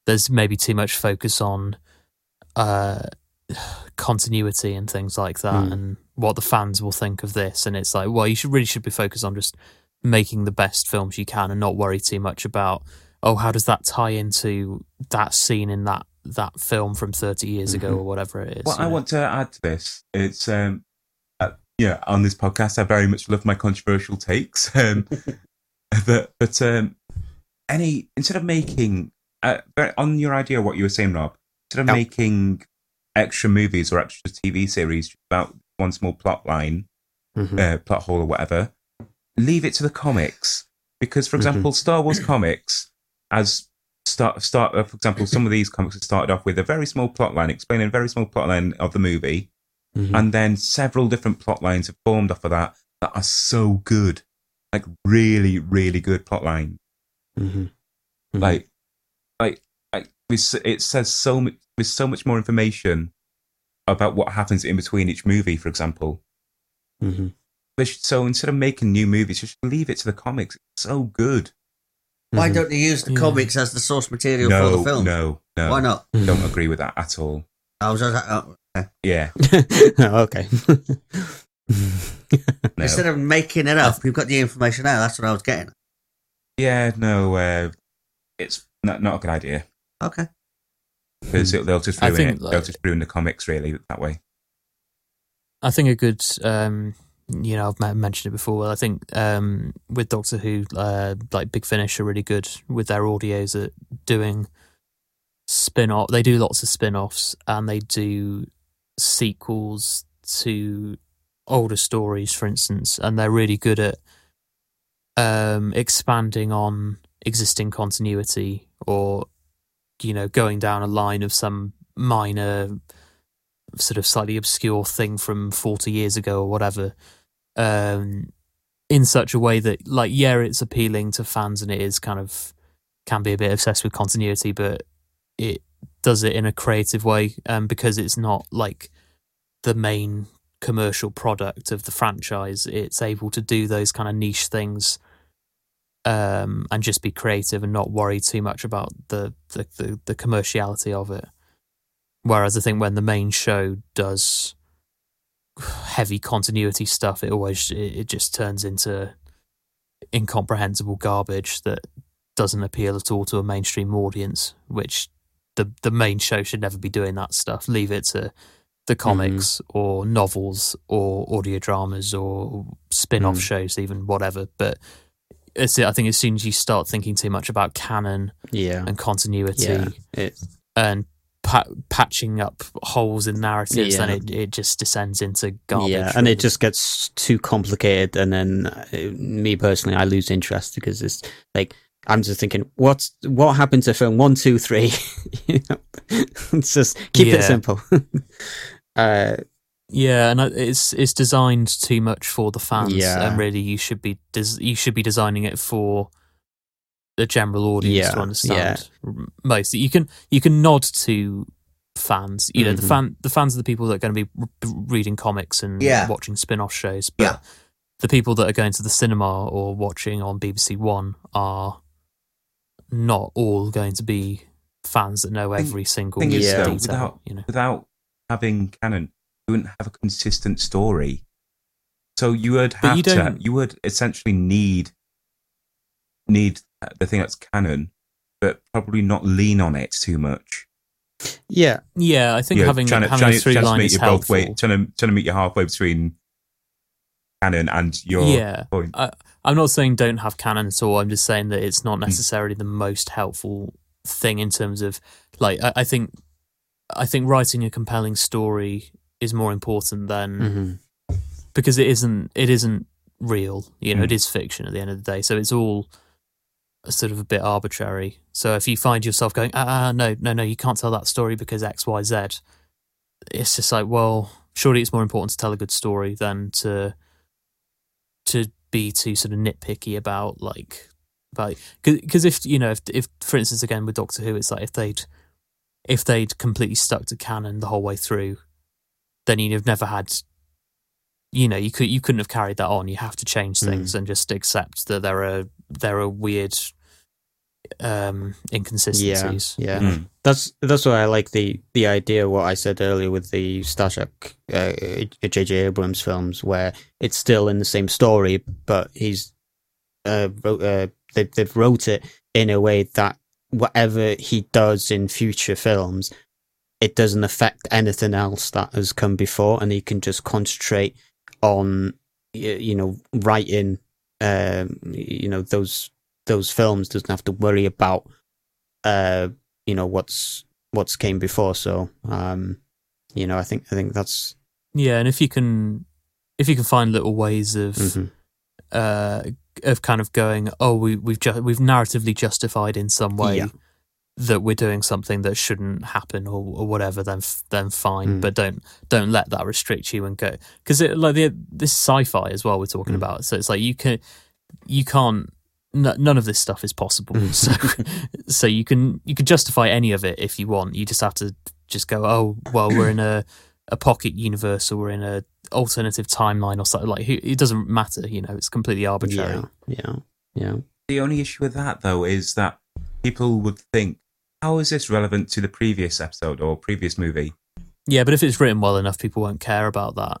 there's maybe too much focus on uh continuity and things like that Mm. and what the fans will think of this and it's like well you should really should be focused on just making the best films you can and not worry too much about oh how does that tie into that scene in that that film from 30 years ago Mhm. or whatever it is What I know? want to add to this, it's um, uh, yeah, on this podcast, I very much love my controversial takes. Um, but but um, any instead of making uh, on your idea of what you were saying, Rob, instead of Yeah. making extra movies or extra TV series about one small plot line, Mhm. uh, plot hole or whatever, leave it to the comics. Because, for Mhm. example, Star Wars comics, as start start, uh, for example, some of these comics have started off with a very small plot line, explaining a very small plot line of the movie, Mhm. and then several different plot lines have formed off of that that are so good, like really, really good plot line. Mhm. Mhm. Like, like, like this, it says so much. There's so much more information about what happens in between each movie. For example, Mhm. Should- so instead of making new movies, just leave it to the comics. It's so good. Why Mhm. don't they use the Yeah. comics as the source material no, for the film? no, no. Why not? Don't agree with that at all. I was just, uh, Yeah, Oh, okay. no. instead of making it up, you've got the information now. That's what I was getting. yeah, no. Uh, it's not not a good idea Okay. because they'll just I ruin think, it. They'll just ruin the comics really that way. I think a good, um, you know, I've mentioned it before. Well, I think um, with Doctor Who, uh, like Big Finish are really good with their audios at doing spin off. They do lots of spin offs and they do sequels to older stories, for instance, and they're really good at um, expanding on existing continuity or, you know, going down a line of some minor sort of slightly obscure thing from 40 years ago or whatever um in such a way that like yeah it's appealing to fans and it is kind of can be a bit obsessed with continuity but it does it in a creative way um because it's not like the main commercial product of the franchise it's able to do those kind of niche things um and just be creative and not worry too much about the the the, the commerciality of it Whereas I think when the main show does heavy continuity stuff, it always it, just turns into incomprehensible garbage that doesn't appeal at all to a mainstream audience. Which the the main show should never be doing that stuff. Leave it to the comics or novels or audio dramas or spin-off Mm. shows, even whatever. But it's I think as soon as you start thinking too much about canon yeah. and continuity Yeah. It, and pa- patching up holes in narratives, then it, it just descends into garbage. yeah, and really. it just gets too complicated, and then uh, me personally, I lose interest because it's like I'm just thinking, what's what happened to film one, two, three? you know, it's just keep Yeah. it simple. uh, yeah, and it's it's designed too much for the fans, Yeah. and really you should be des- you should be designing it for the general audience Yeah, to understand m- most. You can you can nod to fans, you know, the Mhm. fan the fans are the people that are going to be r- reading comics and Yeah. watching spin-off shows, but Yeah. the people that are going to the cinema or watching on BBC One are not all going to be fans that know Thing- every single thing is, detail. without- you know, without having canon, you wouldn't have a consistent story. So you would have you to. You would essentially need need the thing that's canon, but probably not lean on it too much. Yeah, yeah, I think Yeah, having trying to, having trying a to- through trying to meet is you both helpful. way, trying to trying to meet you halfway between canon and your yeah, point. I, I'm not saying don't have canon at all. I'm just saying that it's Hmm. not necessarily the most helpful thing in terms of like I, I think I think writing a compelling story is more important than hmm because it isn't it isn't real. You know, Mm. it is fiction at the end of the day. So it's all sort of a bit arbitrary. So if you find yourself going, ah, ah, no, no, no, you can't tell that story because X, Y, Z, it's just like, well, surely it's more important to tell a good story than to to be too sort of nitpicky about like about because if you know if if for instance again with Doctor Who, it's like if they'd if they'd completely stuck to canon the whole way through, then you'd have never had you know you could you couldn't have carried that on you have to change Mm. things and just accept that there are there are weird um inconsistencies yeah. Mm. That's that's why I like the the idea. What I said earlier with the Star Trek uh, J.J. Abrams films, where it's still in the same story, but he's uh, wrote, uh they they've wrote it in a way that whatever he does in future films, it doesn't affect anything else that has come before, and he can just concentrate on you know writing um you know those those films doesn't have to worry about uh you know what's what's came before so um you know i think i think that's yeah and if you can if you can find little ways of mhm. uh of kind of going oh we we've just we've narratively justified in some way Yeah. that we're doing something that shouldn't happen or, or whatever then f- then fine Mm. but don't don't let that restrict you and go because it like the, this sci-fi as well we're talking Mm. about so it's like you can you can't n- none of this stuff is possible Mm. so so you can you can justify any of it if you want you just have to just go oh well we're in a a pocket universe or we're in a alternative timeline or something like it doesn't matter you know it's completely arbitrary yeah yeah yeah The only issue with that, though, is that people would think, how is this relevant to the previous episode or previous movie? Yeah, but if it's written well enough, people won't care about that.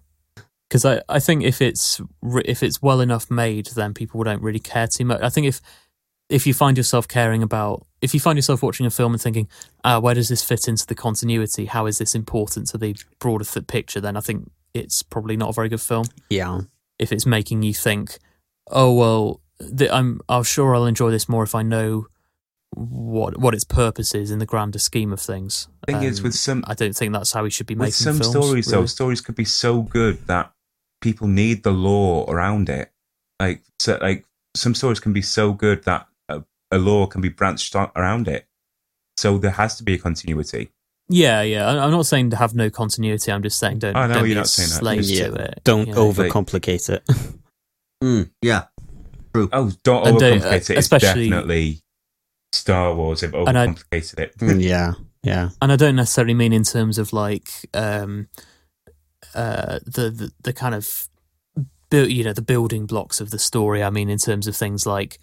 Because I, I think if it's if it's well enough made, then people don't really care too much. I think if if you find yourself caring about if you find yourself watching a film and thinking, ah, where does this fit into the continuity? How is this important to the broader th- picture? Then I think it's probably not a very good film. yeah If it's making you think, oh well, th- I'm I'm sure I'll enjoy this more if I know what what its purpose is in the grander scheme of things. Thing is, Um, with some I don't think that's how we should be making some films, stories, though, stories could be so good that people need the lore around it. Like, so, like some stories can be so good that a, a lore can be branched out around it. So there has to be a continuity. Yeah, yeah. I- I'm not saying to have no continuity. I'm just saying don't, Oh, no, don't you're not saying that. slave Yeah. to it. don't you know? overcomplicate it Mm, yeah. True. Oh, don't And don't- overcomplicate it. It's especially- definitely Star Wars have And I- overcomplicated it. Mm, yeah yeah And I don't necessarily mean in terms of like um, uh, the, the the kind of you know the building blocks of the story. I mean in terms of things like.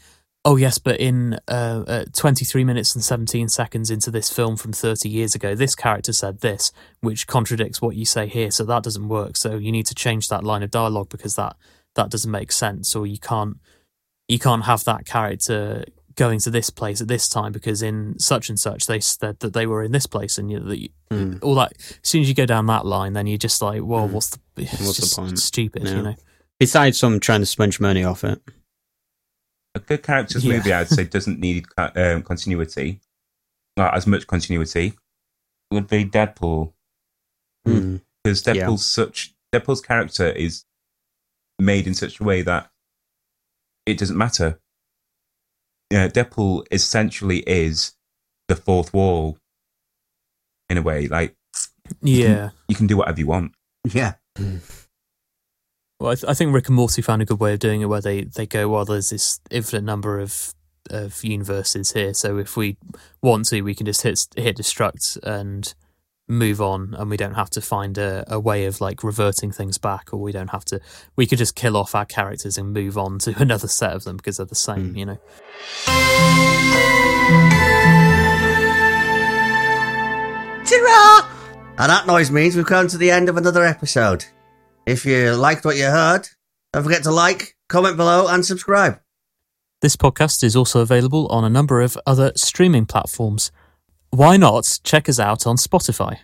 Oh yes, but in uh, uh, 23 minutes and 17 seconds into this film from 30 years ago, this character said this, which contradicts what you say here. So that doesn't work. So you need to change that line of dialogue because that that doesn't make sense, or you can't you can't have that character going to this place at this time because in such and such they said that they were in this place, and you, that you, Mm. all that. As soon as you go down that line, then you're just like, well, Mm. what's the it's What's the point? Stupid, Yeah. you know. besides some trying to sponge money off it A good characters Yeah. movie, I'd say, doesn't need um, continuity, not as much continuity. Would be Deadpool Mm. because Yeah. Deadpool's such Deadpool's character is made in such a way that it doesn't matter. Yeah, Deadpool essentially is the fourth wall in a way. Like Yeah. you can do whatever you want. Yeah. Well, I, th- I think Rick and Morty found a good way of doing it, where they, they go, well, there's this infinite number of of universes here, so if we want to, we can just hit hit destruct and move on and we don't have to find a, a way of like reverting things back or we don't have to we could just kill off our characters and move on to another set of them because they're the same Mm. you know Ta-ra! And that noise means we've come to the end of another episode. If you liked what you heard, don't forget to like, comment below, and subscribe. this podcast is also available on a number of other streaming platforms why not check us out on spotify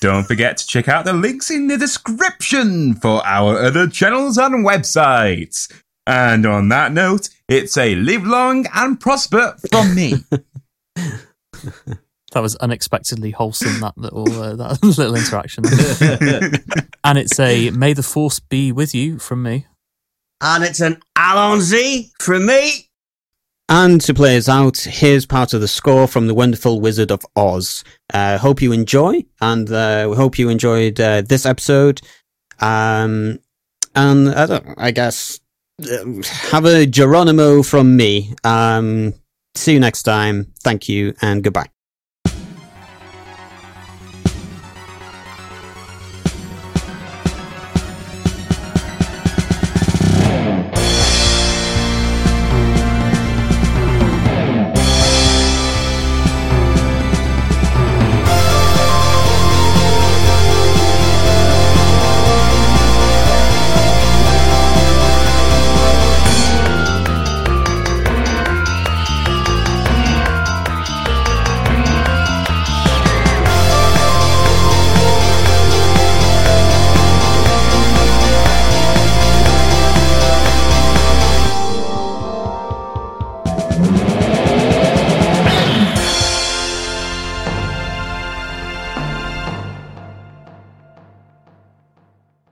Don't forget to check out the links in the description for our other channels and websites. And on that note, it's a live long and prosper from me. that was unexpectedly wholesome that little uh, that little interaction and it's a may the force be with you from me And it's an Allons-y from me. And to play us out, here's part of the score from the wonderful Wizard of Oz. Uh, hope you enjoy, and uh, we hope you enjoyed uh, this episode. Um, and I, I guess uh, have a Geronimo from me. Um, see you next time. Thank you, and goodbye.